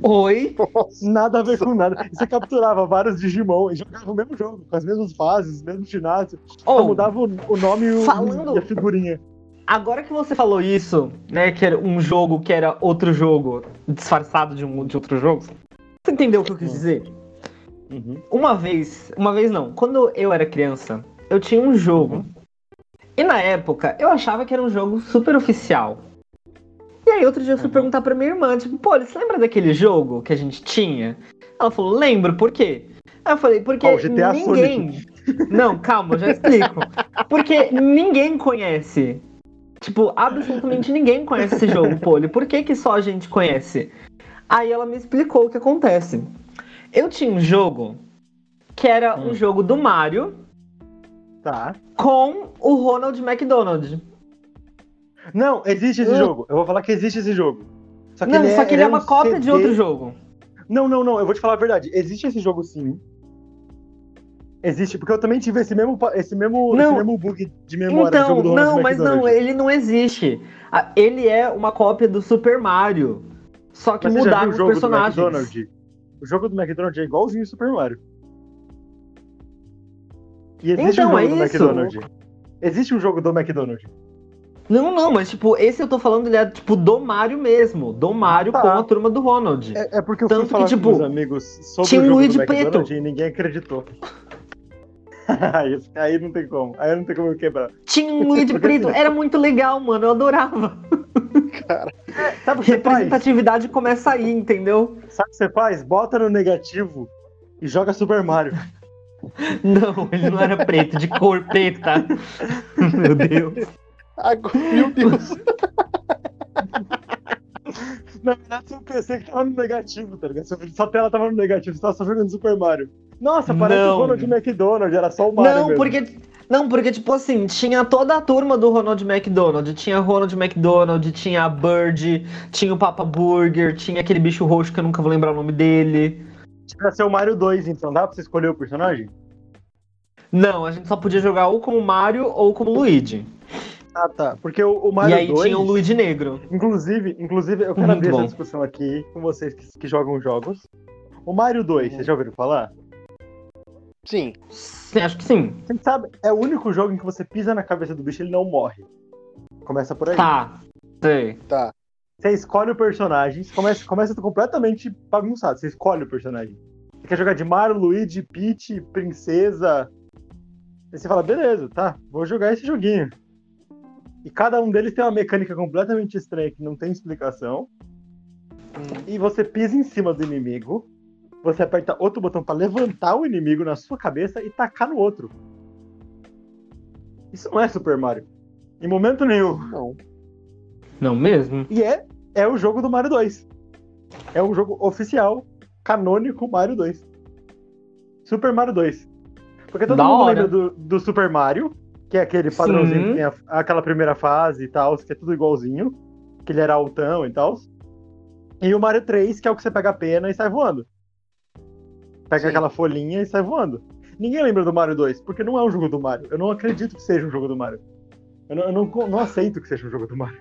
Oi? Nossa. Nada a ver com nada. E você capturava vários Digimon e jogava o mesmo jogo, com as mesmas fases, os mesmos ginásios. Só Oh, mudava o, o nome e, o- falando- e a figurinha. agora que você falou isso, né, que era um jogo que era outro jogo, disfarçado de, um, de outro jogo, você entendeu o que eu quis dizer? Uhum. Uma vez, uma vez não, quando eu era criança, eu tinha um jogo. E na época, eu achava que era um jogo super oficial. E aí outro dia eu fui Uhum. perguntar pra minha irmã, tipo, pô, você lembra daquele jogo que a gente tinha? Ela falou, lembro, por quê? Aí eu falei, porque GTA ninguém... Não, calma, eu já explico. Porque ninguém conhece. Tipo, absolutamente ninguém conhece esse jogo, Poli. Por que, que só a gente conhece? Aí ela me explicou o que acontece. Eu tinha um jogo que era um Hum. jogo do Mario Tá. com o Ronald McDonald. Não, existe esse Hum. jogo. Eu vou falar que existe esse jogo. Só que não, ele só que ele é um uma cópia de CD. outro jogo. Não, não, não. Eu vou te falar a verdade. Existe esse jogo sim. Existe, porque eu também tive esse mesmo, esse mesmo, esse Não. mesmo bug de memória do Então, jogo do Ronald não, mas não, ele não existe. Ah, Ele é uma cópia do Super Mario. Só que Mas mudaram os personagens. O jogo do McDonald's é igualzinho ao Super Mario. E existe Então, um jogo é do isso. McDonald's. Existe um jogo do McDonald's. Não, não, mas tipo, esse eu tô falando, ele é tipo do Mario mesmo. Do Mario Tá. com a turma do Ronald. É, é porque eu Tanto fui falar que, tipo, com meus amigos sobre tinha o jogo Luigi do preto. McDonald's e ninguém acreditou. aí, não tem como. Aí não tem como eu quebrar. Tinha um Luigi Porque preto, assim- era muito legal, mano. Eu adorava. Sabe o que você faz? Representatividade começa aí, entendeu? Sabe o que você faz? Bota no negativo e joga Super Mario. Não, ele não era preto, de cor preta. Meu Deus. Agora, meu Deus. Na verdade, seu PC que tava no negativo, tá ligado? Sua- tela tava no negativo, você tava só jogando Super Mario. Nossa, parece Não. o Ronald McDonald, era só o Mario Não, mesmo. porque. Não, porque, tipo assim, tinha toda a turma do Ronald McDonald. Tinha Ronald McDonald, tinha a Bird, tinha o Papa Burger, tinha aquele bicho roxo que eu nunca vou lembrar o nome dele. Pra ser o Mario 2, então dá pra você escolher o personagem? Não, a gente só podia jogar ou como Mario ou como Luigi. Ah, tá. Porque o, o Mario e aí 2... tinha o Luigi Negro. Inclusive, inclusive, eu quero Muito abrir bom. essa discussão aqui com vocês que, que jogam jogos. O Mario 2, vocês já ouviram falar? Sim. Sim, acho que sim. Você sabe, é o único jogo em que você pisa na cabeça do bicho e ele não morre. Começa por aí. Tá. Sei. Tá. Você escolhe o personagem, você começa, começa completamente bagunçado. Você escolhe o personagem. Você quer jogar de Mario, Luigi, Peach, Princesa. Aí você fala, beleza, tá, vou jogar esse joguinho. E cada um deles tem uma mecânica completamente estranha que não tem explicação. E você pisa em cima do inimigo. Você aperta outro botão pra levantar o inimigo na sua cabeça e tacar no outro. Isso não é Super Mario. Em momento nenhum. Não. Não mesmo? E é, é o jogo do Mario 2. É um jogo oficial, canônico Mario 2. Super Mario 2. Porque todo Da mundo hora. lembra do, do Super Mario, que é aquele padrãozinho Sim. que tem a- aquela primeira fase e tal, que é tudo igualzinho. Que ele era altão e tal. E o Mario 3, que é o que você pega a pena e sai voando. Pega Sim. aquela folhinha e sai voando. Ninguém lembra do Mario 2, porque não é um jogo do Mario. Eu não acredito que seja um jogo do Mario. Eu não, eu não, não aceito que seja um jogo do Mario.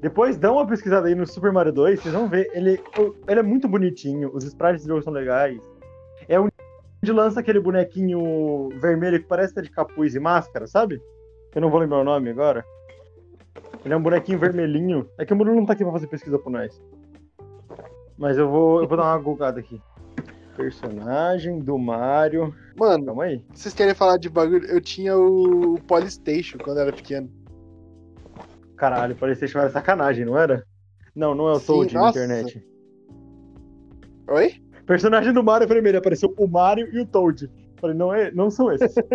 Depois dá uma pesquisada aí no Super Mario 2, vocês vão ver. Ele, ele é muito bonitinho, os sprites do jogo são legais. De lança aquele bonequinho vermelho que parece ter de capuz e máscara, sabe? Eu não vou lembrar o nome agora. Ele é um bonequinho vermelhinho. É que o Murilo não tá aqui pra fazer pesquisa por nós. Mas eu vou, eu vou dar uma googada aqui. Personagem do Mario. Mano, Calma aí. vocês querem falar de bagulho? Eu tinha o Polystation quando eu era pequeno. Caralho, Playstation era sacanagem, não era? Não, não é o Sim, Toad na internet. Oi? Personagem do Mario vermelho, apareceu o Mario e o Toad. Falei, não, é, não são esses.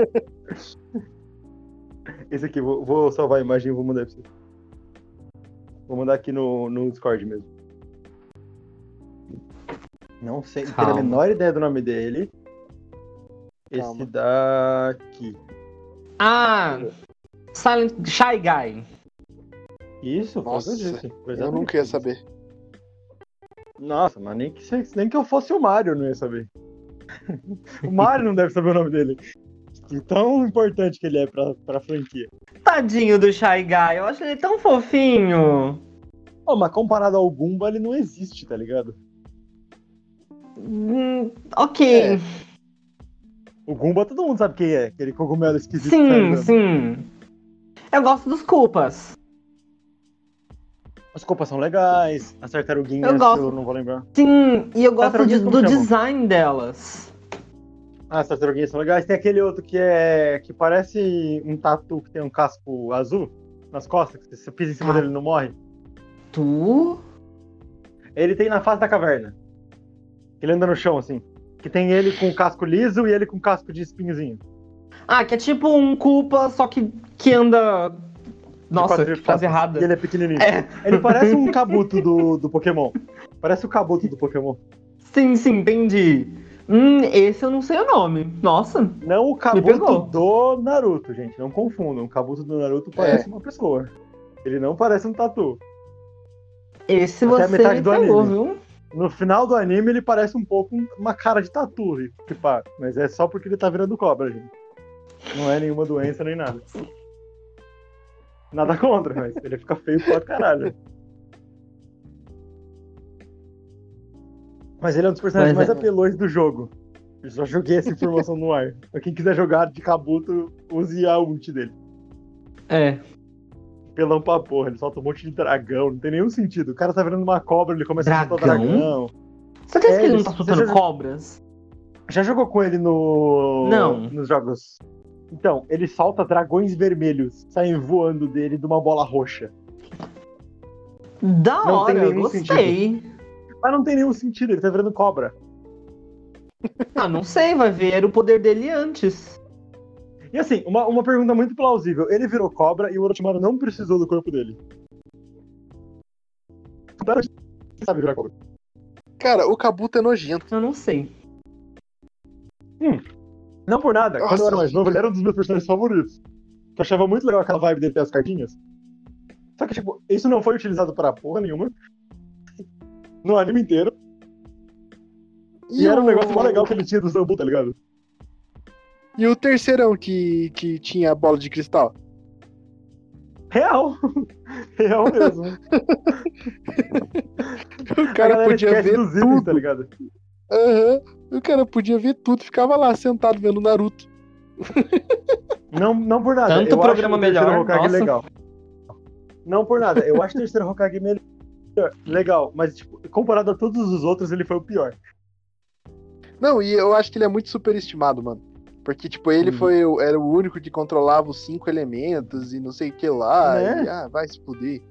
Esse aqui, vou, vou salvar a imagem e vou mandar pra você. Vou mandar aqui no, no Discord mesmo. Não sei, não tenho a menor ideia do nome dele. Esse Calma. daqui. Ah, Silent Shy Guy. Isso, eu Nossa, Eu exatamente nunca ia saber. Nossa, mas nem que, nem que eu fosse o Mario não ia saber. o Mario não deve saber o nome dele. De tão importante que ele é pra, pra franquia. Tadinho do Shy Guy, eu acho ele tão fofinho. Ô, mas comparado ao Goomba, ele não existe, tá ligado? Hum, ok. É. O Goomba todo mundo sabe quem é, aquele cogumelo esquisito. sim, tá sim. Eu gosto dos culpas. As copas são legais, as tartaruguinhas Eu gosto. eu não vou lembrar. Sim, e eu gosto de- do chamam? design delas. Ah, as tartaruguinhas são legais. Tem aquele outro que é. que parece um tatu que tem um casco azul nas costas, que você pisa em cima Ah. dele e não morre. Tu? Ele tem na face da caverna. Ele anda no chão, assim. Que tem ele com o casco liso e ele com casco de espinhozinho. Ah, que é tipo um culpa, só que, que anda. Nossa, que frase errada. E ele é pequenininho. É, Ele parece um cabuto do, do Pokémon. Parece o cabuto do Pokémon. sim, sim, entendi. Hum, esse eu não sei o nome. Nossa. Não o cabuto do Naruto, gente. Não confundam. O cabuto do Naruto parece uma pessoa. Ele não parece um tatu. Esse Até a você metade me do pegou, anime. viu? No final do anime, ele parece um pouco um- uma cara de tatu, pá. Mas é só porque ele tá virando cobra, gente. Não é nenhuma doença nem nada. Nada contra, mas ele fica feio pra caralho. Mas ele é um dos personagens Mas mais é- apelões do jogo. Eu só joguei essa informação no ar. Pra quem quiser jogar de Kabuto, use a ult dele. É. Pelão pra porra, ele solta um monte de dragão, não tem nenhum sentido. O cara tá virando uma cobra, ele começa a soltar Dragão? dragão. Você É, que ele ele- não tá soltando já- cobras? Já jogou com ele no. Não. Nos jogos. Então, ele solta dragões vermelhos, saem voando dele de uma bola roxa. Da Não tem hora, gostei. Mas não tem nenhum sentido, ele tá virando cobra. Ah, não sei, vai ver era o poder dele antes. E assim, uma, uma pergunta muito plausível. Ele virou cobra e o Orochimaru não precisou do corpo dele. Sabe virar cobra. Cara, o Kabuto é nojento. Eu não sei. Não por nada, quando Nossa. eu era mais novo, ele era um dos meus personagens favoritos. Eu achava muito legal aquela vibe dele ter as cartinhas. Só que, tipo, isso não foi utilizado pra porra nenhuma. No anime inteiro. E, era um negócio mó legal que ele tinha do Zambu, tá ligado? E o terceirão que, que tinha a bola de cristal? Real. Real mesmo. O cara podia ver itens, tudo. tá ligado? Aham. O cara podia ver tudo, ficava lá sentado vendo Naruto. Não, não por nada. Tanto eu programa acho o terceiro melhor, Hokage nossa. legal. Não por nada. Eu acho o terceiro Hokage melhor. Legal, mas tipo, comparado a todos os outros, ele foi o pior. Não, e eu acho que ele é muito superestimado, mano. Porque, tipo, ele Uhum. foi era o único que controlava os cinco elementos e não sei o que lá. Né? E, ah, vai se fuder.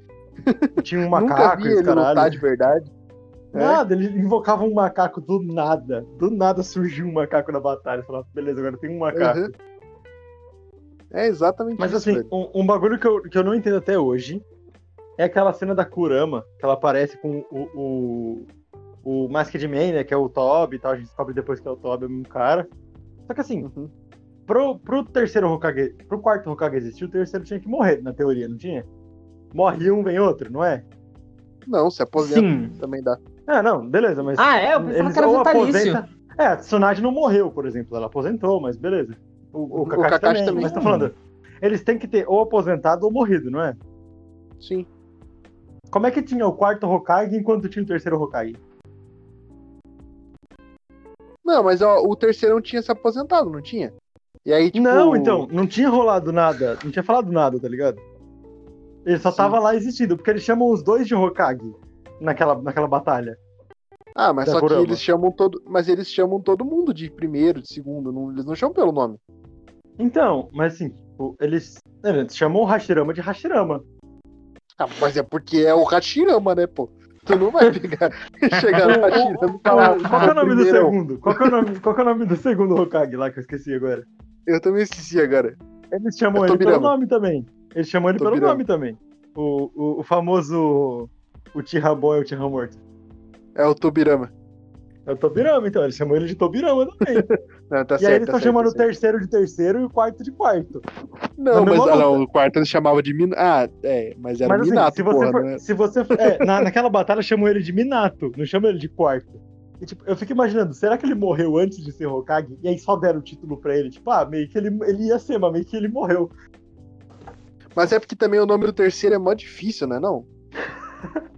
Tinha um Nunca macaco vi e os ele lutar caralho. de verdade. É. Nada, ele invocava um macaco do nada. Do nada surgiu um macaco na batalha. Falava, beleza, agora tem um macaco. Uhum. É exatamente Mas isso. assim, velho. um, um bagulho que eu, que eu não entendo até hoje é aquela cena da Kurama, que ela aparece com o, o, o Masked Man, né? Que é o Toby e tal. A gente descobre depois que é o Toby, é o mesmo cara. Só que assim, Uhum. pro, pro terceiro Hokage, pro quarto Hokage existir, o terceiro tinha que morrer, na teoria, não tinha? Morre um, vem outro, não é? Não, se aposenta Sim. também dá. Ah, não, beleza, mas. Ah, é? Eu pensava eles que era vitalício. aposenta- É, a Tsunade não morreu, por exemplo. Ela aposentou, mas beleza. O, o, O Kakashi, Kakashi também, também. Mas tô falando, eles têm que ter ou aposentado ou morrido, não é? Sim. Como é que tinha o quarto Hokage enquanto tinha o terceiro Hokage? Não, mas ó, o terceirão tinha se aposentado, não tinha? E aí, tipo. Não, então, não tinha rolado nada, não tinha falado nada, tá ligado? Ele só Sim. tava lá existindo, porque eles chamam os dois de Hokage naquela, naquela batalha. Ah, mas só que Kurama. eles chamam todo. Mas eles chamam todo mundo de primeiro, de segundo. não- eles não chamam pelo nome. Então, mas assim, tipo, eles, eles chamam o Hashirama de Hashirama. Ah, mas é porque é o Hashirama, né, pô? Tu não vai pegar, chegar no Hashirama e falar. Qual que é o nome do "Primeirão". segundo? Qual que, é o nome, qual que é o nome do segundo Hokage lá que eu esqueci agora? Eu também esqueci agora. Eles chamam É ele pelo Tobirama. nome também. Eles chamam ele pelo Tobirama. nome também. O, o, o famoso. O Tira Bom e o Tira Morto. É o Tobirama. É o Tobirama, então. Eles chamam ele de Tobirama também. Não, tá e certo. aí eles tá estão certo, chamando tá o terceiro de terceiro e o quarto de quarto. Não, mas ah, não, o quarto eles chamavam de Minato. Ah, é, mas era Mas assim, Minato, se você porra, for. né? Se você for- é, na, naquela batalha chamam ele de Minato, não chamam ele de quarto. E, tipo, eu fico imaginando, será que ele morreu antes de ser Hokage? E aí só deram o título pra ele? Tipo, ah, meio que ele, ele ia ser, mas meio que ele morreu. Mas é porque também o nome do terceiro é mó difícil, né? Não?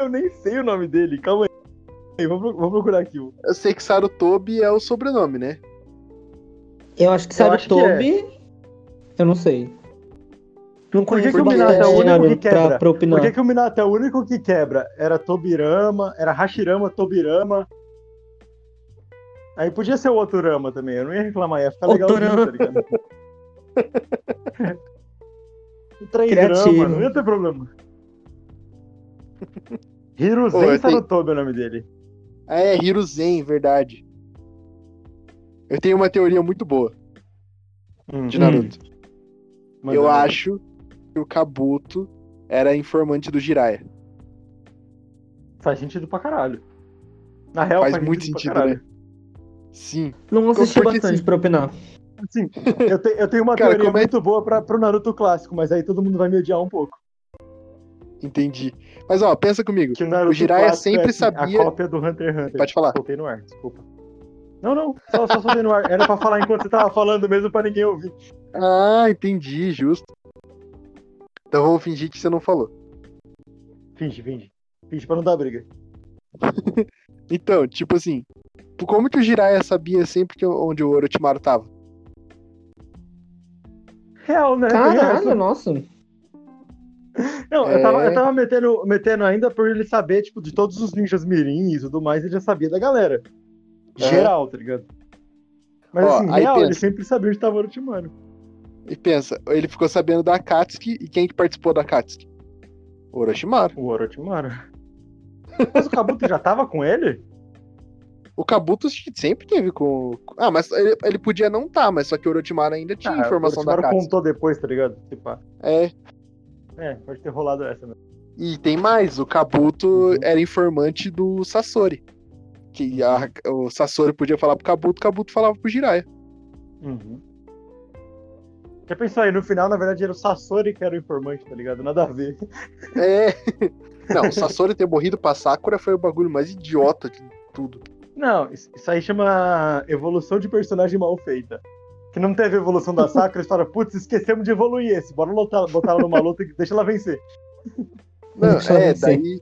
Eu nem sei o nome dele, calma aí. Vou, pro- vou procurar aqui. Eu sei que Sarutobi é o sobrenome, né? Eu acho que Sarutobi. Eu não sei. Não Por que que o Minato é o único que quebra? pra, pra. Por que, que o Minato é o único que quebra? Era Tobirama, era Hashirama, Tobirama. Aí podia ser o Oturama também, eu não ia reclamar, ia ficar legal, Otorama. tá ligado? o Três. Drama, não ia ter problema. Hiruzen eu tenho- Sarutobi é o nome dele. Ah, é, Hiruzen, verdade. Eu tenho uma teoria muito boa de Hum. Naruto. Mas eu é- acho que o Kabuto era informante do Jiraiya. Faz sentido pra caralho. Na real, Faz faz, muito sentido, sentido, caralho. Sim. Não assisti Porque, bastante assim, pra opinar. Assim, eu, te- eu tenho uma Cara, teoria é- muito boa pra, pro Naruto clássico, mas aí todo mundo vai me odiar um pouco. Entendi. Mas ó, pensa comigo. Que o, Jiraiya clássico sempre é, sabia- A cópia do Hunter x Hunter. Pode falar. Soltei no ar, desculpa. Não, não, só, só soltei no ar. Era pra falar enquanto você tava falando mesmo pra ninguém ouvir. Ah, entendi, justo. Então vamos fingir que você não falou. Finge, finge. Finge pra não dar briga. Então, tipo assim, como que o Jiraiya sabia sempre que onde o Orochimaru tava? Real, né? Caralho, nossa. Não, eu tava, É. eu tava metendo, metendo ainda por ele saber, tipo, de todos os ninjas mirim e tudo mais, ele já sabia da galera. É. Geral, tá ligado? Mas Ó, assim, real, pensa. ele sempre sabia onde tava o Orochimaru. E pensa, ele ficou sabendo da Akatsuki e quem que participou da Akatsuki? O Orochimaru. O Orochimaru. Mas o Kabuto já tava com ele? O Kabuto sempre teve com. Ah, mas ele, ele podia não estar, mas só que o Orochimaru ainda tinha Ah, informação o da Orochimaru Akatsuki. contou depois, tá ligado? Tipo, ah, É. é, pode ter rolado essa mesmo. E tem mais, o Kabuto Uhum. era informante do Sasori. Que a- o Sasori podia falar pro Kabuto, o Kabuto falava pro Jiraiya. Uhum. Já pensou aí, no final, na verdade, era o Sasori que era o informante, tá ligado? Nada a ver. É. Não, o Sasori ter morrido pra Sakura foi o bagulho mais idiota de tudo. Não, isso isso aí chama evolução de personagem mal feita. Que não teve evolução da Sakura, eles falaram, putz, esquecemos de evoluir esse, bora botar, botar ela numa luta e deixa ela vencer. Não, Deixa é, vencer. daí.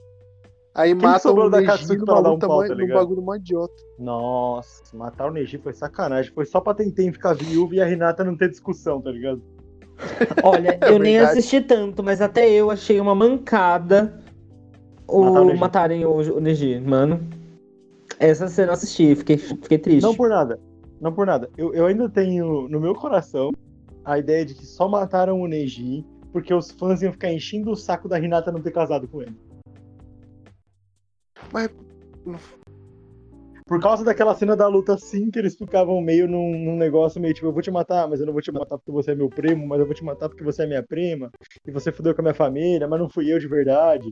Aí Quem mata o da Neji Katsuki numa pra dar um pau, mó- tá ligado? bagulho mó idiota. Nossa, matar o Neji foi sacanagem. Foi só pra Tentem ficar viúva e a Renata não ter discussão, tá ligado? Olha, É eu nem verdade. assisti tanto, mas até eu achei uma mancada o Matar o Neji. matarem o, o Neji, mano. Essa cena eu assisti, fiquei, fiquei triste. Não por nada. Não por nada. Eu, eu ainda tenho no meu coração a ideia de que só mataram o Neji porque os fãs iam ficar enchendo o saco da Renata não ter casado com ele. Mas- Por causa daquela cena da luta assim, que eles ficavam meio num, num negócio meio tipo, eu vou te matar, mas eu não vou te matar porque você é meu primo, mas eu vou te matar porque você é minha prima, e você fudeu com a minha família, mas não fui eu de verdade.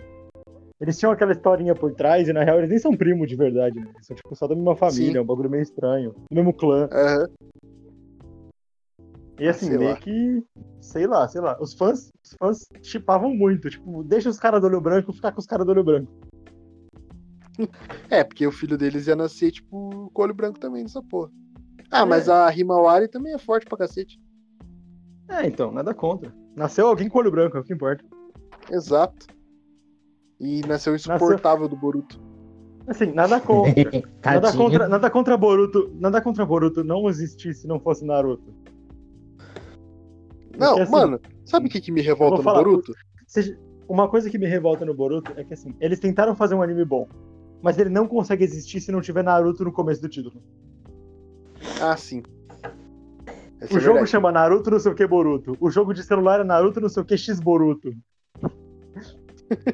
Eles tinham aquela historinha por trás, e na real eles nem são primos de verdade, né? Eles são tipo só da mesma família, Sim. é um bagulho meio estranho. Do mesmo clã. Aham. E assim, Sei meio lá. que. Sei lá, sei lá. Os fãs, os fãs chipavam muito. Tipo, deixa os caras do olho branco ficar com os caras do olho branco. É, porque o filho deles ia nascer, tipo, com olho branco também nessa porra. Ah, É. mas a Himawari também é forte pra cacete. É, então, nada contra. Nasceu alguém com olho branco, é o que importa. Exato. E nasceu insuportável do Boruto. Assim, nada contra. nada contra, nada contra Boruto. Nada contra Boruto não existir se não fosse Naruto. Não, Porque, assim, mano, sabe o que, que me revolta no falar, Boruto? Uma coisa que me revolta no Boruto é que assim, eles tentaram fazer um anime bom, mas ele não consegue existir se não tiver Naruto no começo do título. Ah, sim. Essa o é jogo verdade. chama Naruto não sei o que Boruto. O jogo de celular é Naruto não sei o que X Boruto.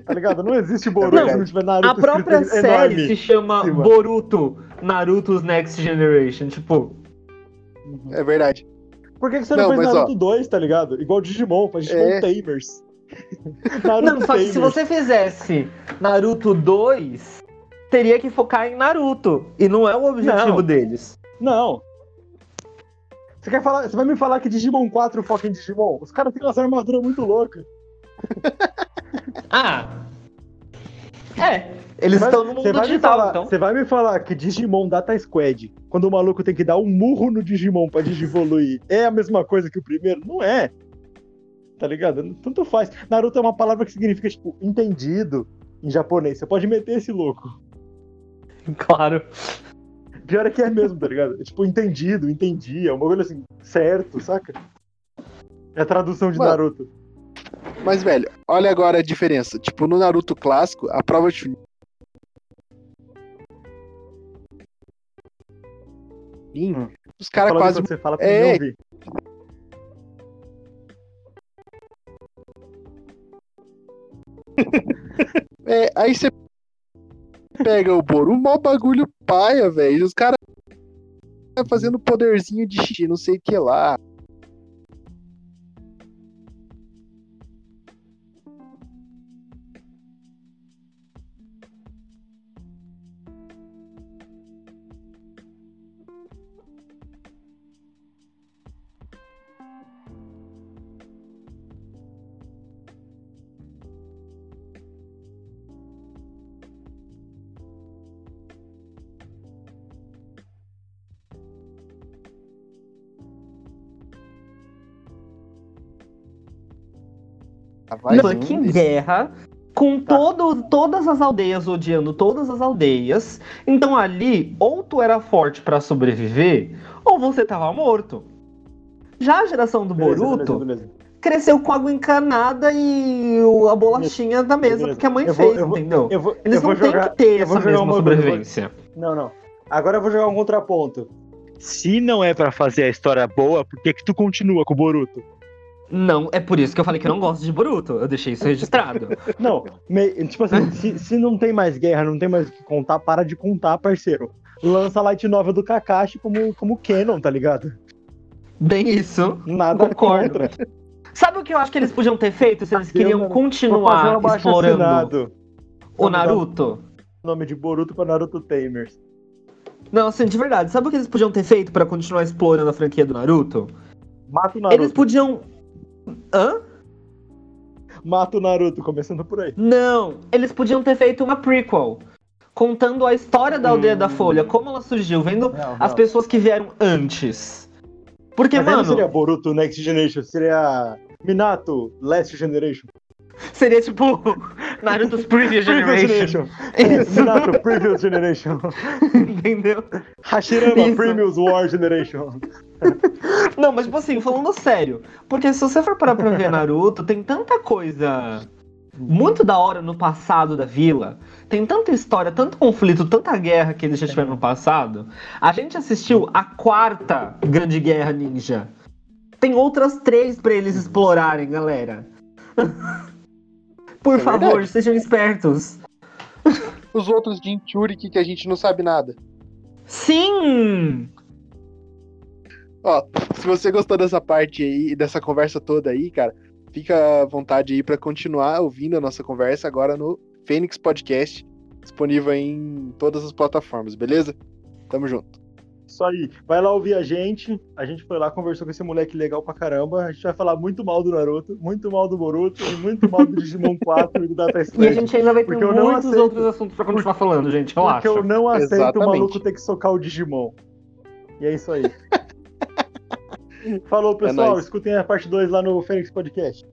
Tá ligado? Não existe Boruto não, se não tiver Naruto. A própria série se chama Sim, Boruto Naruto's Next Generation. Tipo. É verdade. Por que, você não, não fez Naruto ó, 2, tá ligado? Igual Digimon, faz Digimon é... Tamers. não, só que se você fizesse Naruto 2, teria que focar em Naruto. E não é o objetivo não. deles. Não. Você, quer falar, você vai me falar que Digimon 4 foca em Digimon? Os caras têm umas armaduras muito loucas. ah. É. Eles estão no mundo digital, falar, então. Você vai me falar que Digimon Data Squad, quando o maluco tem que dar um murro no Digimon pra Digivoluir, é a mesma coisa que o primeiro? Não é. Tá ligado? Tanto faz. Naruto é uma palavra que significa, tipo, entendido em japonês. Você pode meter esse louco. Claro. Pior é que é mesmo, tá ligado? É, tipo, entendido, entendi. É uma coisa assim, certo, saca? É a tradução de Mano, Naruto. Mas, velho, olha agora a diferença. Tipo, no Naruto clássico, a prova de. Hum. Os caras quase. Você fala pra é... ouvir. é, aí você pega o Boru, mó bagulho paia, velho. Os caras fazendo poderzinho de xixi, não sei o que lá. Vai fucking guerra com tá. todo, todas as aldeias odiando todas as aldeias. Então ali, ou tu era forte para sobreviver, ou você tava morto. Já a geração do beleza, Boruto beleza, beleza. cresceu com água encanada e a bolachinha da mesa porque a mãe eu fez, vou, entendeu? Eu vou, Eles não têm que ter essa mesma sobrevivência. Não, não. Agora eu vou jogar um contraponto. Se não é para fazer a história boa, por que que tu continua com o Boruto? Não, é por isso que eu falei que eu não gosto de Boruto. Eu deixei isso registrado. não, me, tipo assim, se, se não tem mais guerra, não tem mais o que contar, para de contar, parceiro. Lança a light novel do Kakashi como, como canon, tá ligado? Bem isso. Nada Concordo. contra. Sabe o que eu acho que eles podiam ter feito se eles queriam continuar explorando o Naruto? Nome de Boruto para Naruto Tamers. Não, assim, de verdade, sabe o que eles podiam ter feito para continuar explorando a franquia do Naruto? Mata o Naruto. Eles podiam Hã? Mata o Naruto, começando por aí. Não, eles podiam ter feito uma prequel. Contando a história da aldeia hum. da Folha, como ela surgiu, vendo não, as pessoas que vieram antes. Porque, Mas mano. Não seria Boruto Next Generation, seria Minato Last Generation. Seria tipo Naruto's Previous Generation. Minato Previous Generation. Entendeu? Hashirama Isso. Previous War Generation. Não, mas tipo assim, falando sério. Porque se você for parar pra ver Naruto, tem tanta coisa muito da hora no passado da vila. Tem tanta história, tanto conflito, tanta guerra que eles já tiveram no passado. A gente assistiu a quarta Grande Guerra Ninja. Tem outras três para eles explorarem, galera. Por é favor, verdade. sejam espertos. Os outros de Inturik que a gente não sabe nada. Sim! Ó, se você gostou dessa parte aí, dessa conversa toda aí, cara, fica à vontade aí para continuar ouvindo a nossa conversa agora no Fênix Podcast, disponível em todas as plataformas, beleza? Tamo junto. Isso aí. Vai lá ouvir a gente. A gente foi lá, conversou com esse moleque legal pra caramba. A gente vai falar muito mal do Naruto, muito mal do Boruto e muito mal do Digimon 4 e do Data Sled. E a gente ainda vai ter muitos aceito... outros assuntos pra continuar falando, gente. Relaxa. Porque eu não aceito Exatamente. o maluco ter que socar o Digimon. E é isso aí. Falou, é pessoal. É escutem a parte 2 lá no Fênix Podcast.